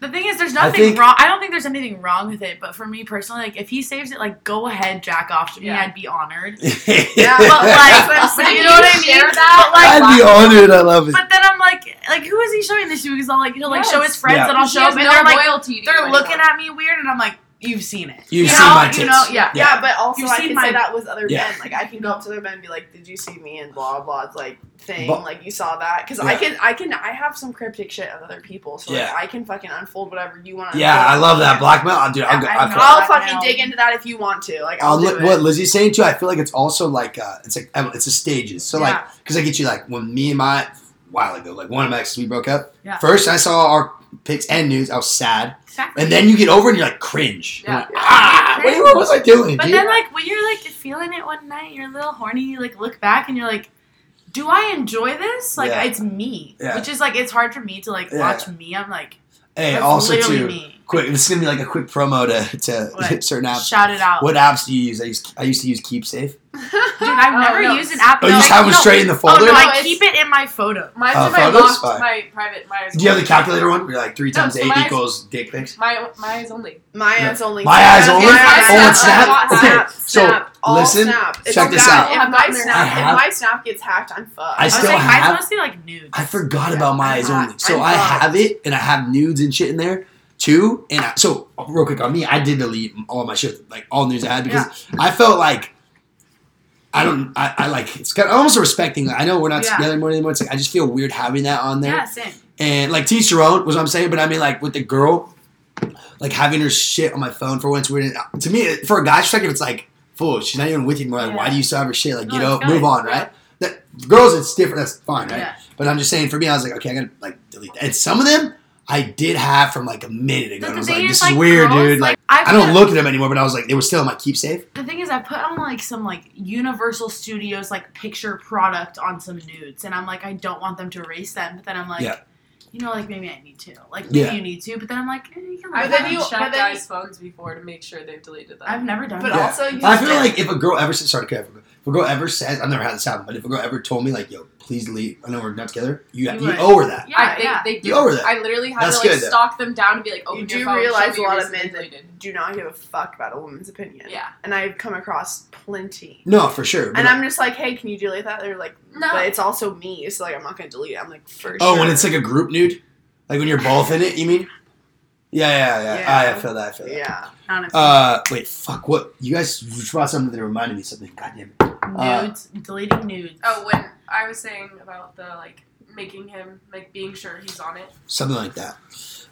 The thing is, there's I nothing think- wrong. I don't think there's anything wrong with it. But for me personally, like if he saves it, like go ahead, jack off to me. Yeah. I'd be honored. Yeah, But like, I'm but saying. you know what I mean? Share that, like, I'd be honored. I love it. but then I'm like, like who is he showing this to? Because I'll like, he'll like show his friends Yeah. and I'll show has them, and no they're like, loyalty they're looking anymore. at me weird, and I'm like, you've seen it. You've You seen know? my You tits. know, yeah. Yeah, but also You've I seen can my- say that with other Yeah. men. Like I can go up to their men and be like, "Did you see me?" and blah blah. It's like thing. But- like you saw that because I can, I can, I have some cryptic shit of other people, so Yeah. like I can fucking unfold whatever you want. Yeah, I love that blackmail. I'll do. I'll go. I I know. feel- I'll fucking dig into that if you want to. Like I'll I'll do look, it. what Lizzie's saying too. I feel like it's also like uh, it's like it's a stages. So like, because I get you like when me and my a while ago, like one of my exes we broke up. Yeah. First, I saw our pics and news. I was sad, Exactly. and then you get over and you're like cringe. Yeah. like, ah, what, what was I doing, But dude? then, like, when you're like feeling it one night, you're a little horny. You like look back and you're like, "Do I enjoy this? Like, Yeah. it's me." Yeah. Which is like, it's hard for me to like watch me. I'm like, hey, also too me. Quick. This is gonna be like a quick promo to to What? certain apps. Shout it out, What apps do you use? I used I used to use KeepSafe. dude. I've Oh, never no. used an app. Oh, you just have them no. straight in the Oh folder. no, No, I keep it in my photo. Mine's Uh, in my photos? locked, my private, my Do you have the calculator one? Where you're like three No, times so eight my eyes- equals dick pics. My my eyes only. my Yeah. eyes only. My eyes only? Oh, eyes. Snap? Snap, Okay, so, listen, check this out. If my snap, if my snap gets hacked, I'm fucked. I I still have- mine's like nudes. I forgot about my I'm eyes only. So I'm I fucked. have it, and I have nudes and shit in there too. And I, so real quick on me, I did delete all my shit, like all news I had because I felt like I don't. I, I like it's kind of almost respecting. I know we're not Yeah. together anymore. anymore. It's like I just feel weird having that on there. Yeah, same. And like teach your own was what I'm saying. But I mean like with the girl, like having her shit on my phone for once weird. To me, for a guy's perspective, it's like fool. She's not even with you anymore. Like, why do you still have her shit? Like No, up, good. move on, right? That girls, it's different. That's fine, right? Yeah. But I'm just saying, for me, I was like, okay, I gotta like delete that. And some of them I did have from like a minute ago. And I was like, this is like, weird, girls, dude. Like, I I don't look at them anymore, but I was like, they were still in my keep safe. The thing is, I put on like some like Universal Studios like picture product on some nudes, and I'm like, I don't want them to erase them. But then I'm like, Yeah. you know, like maybe I need to, like maybe Yeah. you need to. But then I'm like, eh, you can I've leave then that. you- checked but guys' phones before to make sure they've deleted them. I've never done But that. Yeah. also, you I feel have like if a girl ever says, sorry, to cut if a girl ever says, I've never had this happen, but if a girl ever told me like, yo, please delete, I know we're not together, you, You you, would. owe her that. Yeah, I, they, yeah. they do. You over that. I literally had That's to like good, stalk them down and be like, open you your do phone, realize a lot of men that deleted. do not give a fuck about a woman's opinion. Yeah. And I've come across plenty. No, for sure. And I'm just like, hey, can you delete that? They're like, No. but it's also me, so like I'm not gonna delete it. I'm like, for oh, sure. when it's like a group nude? Like when you're both in it, you mean? Yeah, yeah, yeah. Yeah. I, I feel that, I feel that. yeah. Honestly. Uh, wait, fuck, what? You guys brought something that reminded me of something. God damn it. Uh, nudes, deleting nudes. Oh, when I was saying about the like making him like being sure he's on it. Something like that.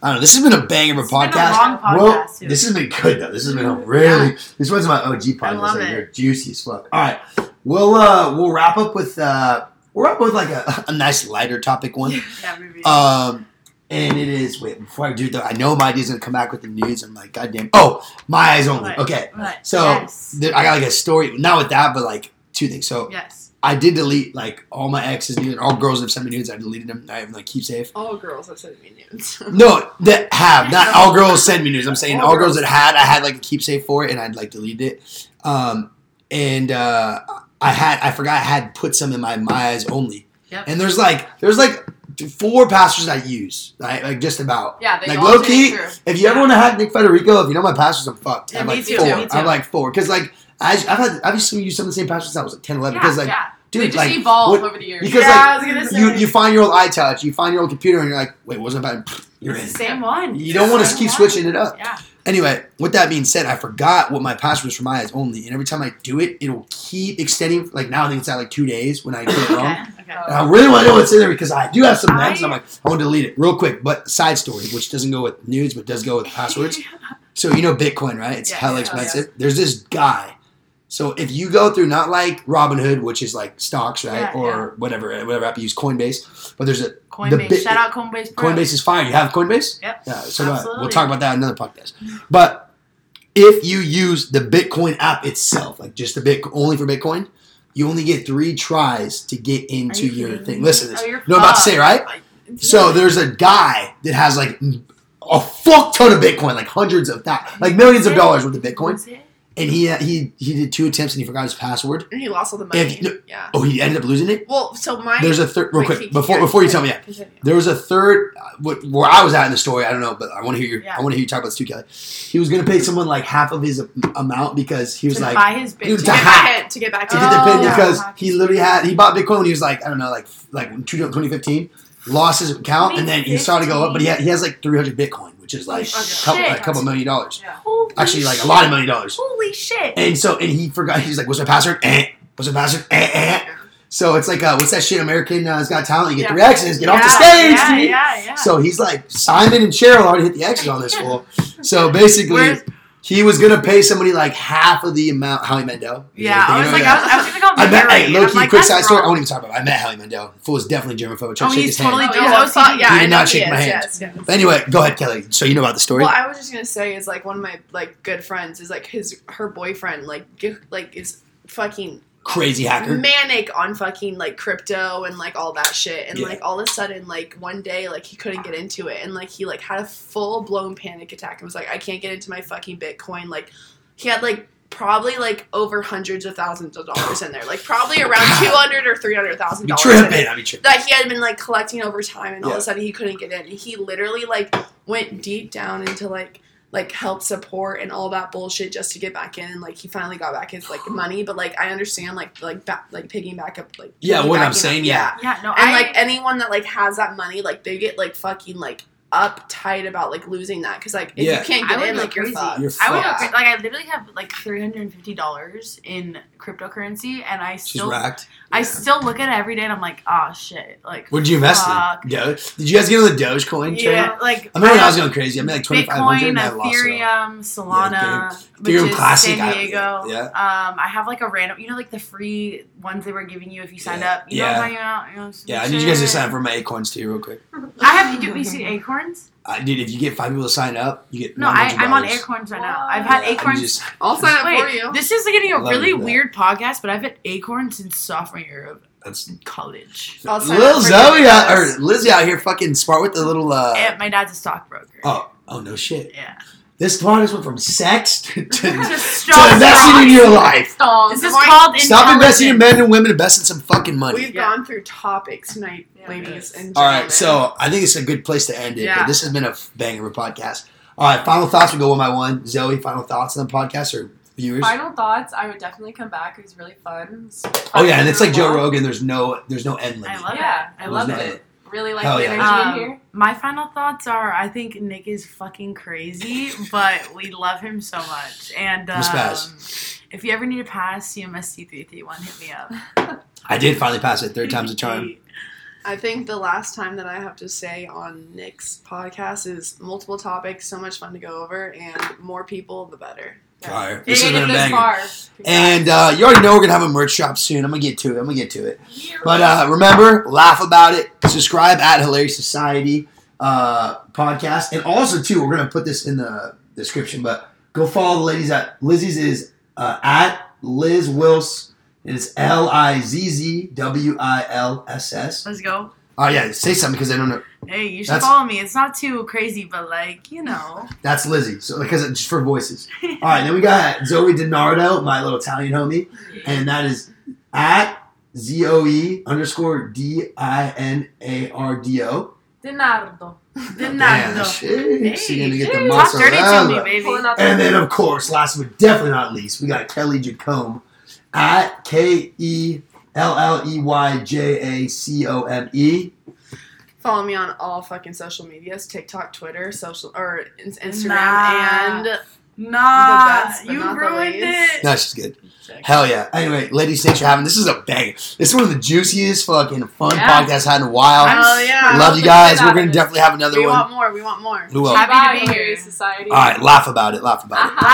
I don't know. This has been a banger of a It's been a podcast. long Well, podcast, too. this has been good though. This has been a really. This was my OG podcast. love like, it. They're juicy as fuck. All right, we'll uh we'll wrap up with uh we'll wrap up with like a, a nice lighter topic one. yeah, maybe. Um, and it is wait before I do that. I know my idea's gonna come back with the news. I'm like, goddamn. Oh, my eyes only. What? Okay, What? so yes. there, I got like a story. Not with that, but like two things. So yes. I did delete like all my exes nudes, all girls that have sent me nudes. I deleted them. I have like keep safe. All girls have sent me nudes. No, that have not all girls send me news. I'm saying All all girls girls. that had, I had like a keepsafe for it, and I'd like deleted it. Um, and uh, I had, I forgot I had put some in my my eyes only. Yep. And there's like, there's like four pastors I use, right? Like just about. Yeah, they Like, low key. If you ever want to hack Nick Federico, if you know my pastors, I'm fucked. Yeah, me like too, four. me I'm like four because like I, I've had I've use some of the same passwords since I was like 10, 11 because like yeah. dude they just like evolve what- over the years. because Yeah, like I was gonna say. you you find your old iTouch, you find your old computer, and you're like, wait, wasn't about you're in. The same one. You don't want to keep one. switching it up. Yeah. Anyway, with that being said, I forgot what my password is for my eyes only, and every time I do it, it'll keep extending. Like now, I think it's at like two days when I do it wrong. Okay. Okay. And I really want to know what's in there because I do have some I... I'm like, I want to delete it real quick. But side story, which doesn't go with nudes, but does go with passwords. So you know Bitcoin, right? It's Yes. hella Oh, expensive. There's this guy. So if you go through not like Robinhood, which is like stocks, right, Yeah, or whatever, whatever app you use, Coinbase, but there's a Coinbase. bit- Shout out Coinbase. Pro. Coinbase is fine. You have Coinbase? Yep. Yeah. So. Absolutely. we'll talk about that in another podcast. But if you use the Bitcoin app itself, like just the Bit only for Bitcoin, you only get three tries to get into you your kidding thing. Listen to this. Oh, I'm about to say, right? So there's a guy that has like a fuck ton of Bitcoin, like hundreds of thousands, like millions of dollars worth of Bitcoin? And he he he did two attempts and he forgot his password. and he lost all the money. If yeah. Oh, he ended up losing it. Well, so my There's a third. Real quick before before you tell me yeah, continue. There was a third, uh, where I was at in the story. I don't know, but I want to hear your. Yeah. I want to hear you talk about this too, Kelly. He was going to pay someone like half of his amount because he was to like buy his Dude, to to get back to get back to get the pin Oh, because yeah. he literally had he bought Bitcoin when he was like I don't know like like 2015, lost his account and then he started to go up, but he had, he has like 300 Bitcoin, which is like Oh, a couple, shit. a couple million dollars. Holy Actually, like a lot of million dollars. Holy shit. And so and he forgot. He's like, "What's my password? Eh. What's my password? Eh, eh." So it's like, uh, what's that shit? American uh, has got talent. You get Yeah. three X's, get off the stage, Yeah, yeah, yeah. So he's like, Simon and Cheryl already hit the X's on this fool. So basically, Where's- he was gonna pay somebody like half of the amount. Howie Mandel. yeah, I was like, I was, I was gonna go I met, Mary, hey, and low key, like, quick that's side story. I won't even talk about it. I met Howie Mandel. Fool is definitely germaphobic. Try Oh, to shake he's his hand. totally Oh, doing yeah, OCD. fuck, yeah, He I did know not he shake my is, hand. Yes, yes. But anyway, go ahead, Kelly. So you know about the story? Well, I was just gonna say is like one of my like good friends is like his her boyfriend like gi- like is fucking Crazy hacker. manic on fucking like crypto and like all that shit and Yeah. like all of a sudden like one day like he couldn't get into it and like he like had a full blown panic attack and was like I can't get into my fucking Bitcoin like he had like probably like over hundreds of thousands of dollars in there like probably around two hundred or three hundred thousand I'd thousand be dollars tripping. I'd be tripping. that he had been like collecting over time and all Yeah. of a sudden he couldn't get in and he literally like went deep down into like like help support and all that bullshit just to get back in and like he finally got back his like money but like i understand like like back like picking back up like Yeah, what I'm saying, up- yeah. Yeah, no, and I like anyone that like has that money like they get like fucking like uptight about like losing that because like if Yeah. you can't get in go like you're crazy. fucked You're I would fucked. Like I literally have like three hundred and fifty dollars in cryptocurrency, and I She's still racked. I still look at it every day, and I'm like, oh shit, like What did you invest fuck. in? Doge? Did you guys get on the Dogecoin train? Yeah, like I remember when I was going crazy. I made like 2500 Bitcoin, I lost. Ethereum, Solana, which Ethereum is Classic, San Diego. yeah. Um, I have like a random, you know, like the free ones they were giving you if you signed Yeah. up. You Yeah. know I'm talking about? You know, Yeah, I need you guys to sign up for my Acorns too, real quick. I have. You do we see Acorns? Uh, dude, if you get five people to sign up, you get No, I, I'm on Acorns right now. I've had Acorns. just- i'll sign up for you this is getting a really you that. weird podcast, but I've had Acorns since sophomore year of That's college. I'll Lil Zoe out, or Lizzie out here fucking smart with the little uh and my dad's a stockbroker. oh oh no shit. Yeah. This podcast went from sex to, to, to investing in your life. Stop. This is Why- called Stop investing in men and women. Invest in some fucking money. we've Yeah. gone through topics tonight Yeah. ladies and All gentlemen. right, so I think it's a good place to end it. Yeah. But this has been a banger of a podcast. All right, final thoughts. We go one by one. Zoe, final thoughts on the podcast or viewers? Final thoughts. I would definitely come back. It was really fun. Oh yeah, and it's like Joe Rogan. There's no there's no end limit. I love Yeah, it. I I love There's loved no- it. It. Really like Hell the yeah. energy Um, in here. My final thoughts are: I think Nick is fucking crazy, but we love him so much. And um, if you ever need a pass, CMST three three one, hit me up. I did finally pass it. Third time's a charm. I think the last time that I have to say on Nick's podcast is multiple topics, so much fun to go over, and more people, the better. Fire. You This has made been it a banger. And uh, you already know we're gonna have a merch shop soon. I'm gonna get to it. I'm gonna get to it. But uh, remember, laugh about it. Subscribe at Hilarious Society uh, podcast, and also too, we're gonna put this in the description. But go follow the ladies at Lizzie's is uh, at Liz Wills. It's L I Z Z W I L S S. Let's go. Oh yeah, say something because I don't know. Hey, you should That's- follow me. It's not too crazy, but like you know. That's Lizzie. So because it's uh, just for voices. All right, then we got Zoe DiNardo, my little Italian homie, and that is at Z O E underscore D I N A R D O. Dinardo. Then Damn, that shit. She's gonna get the Hey, talk dirty to me, mozzarella. baby. Pulling out And then, of course, last but definitely not least, we got Kelly Jacome at K E L L E Y J A C O M E. Follow me on all fucking social medias: TikTok, Twitter, social or Instagram, Nah. and Nah, best, you ruined it. No, she's good. Hell yeah. Anyway, ladies, thanks for having. This is a bang. This is one of the juiciest fucking fun Yeah. podcasts I had in a while. I'm Oh, yeah. Love you guys. We're gonna definitely have another we one. We want more. We want more. We will. Happy to be here. Society. All right, laugh about it. Laugh about it. Uh-huh.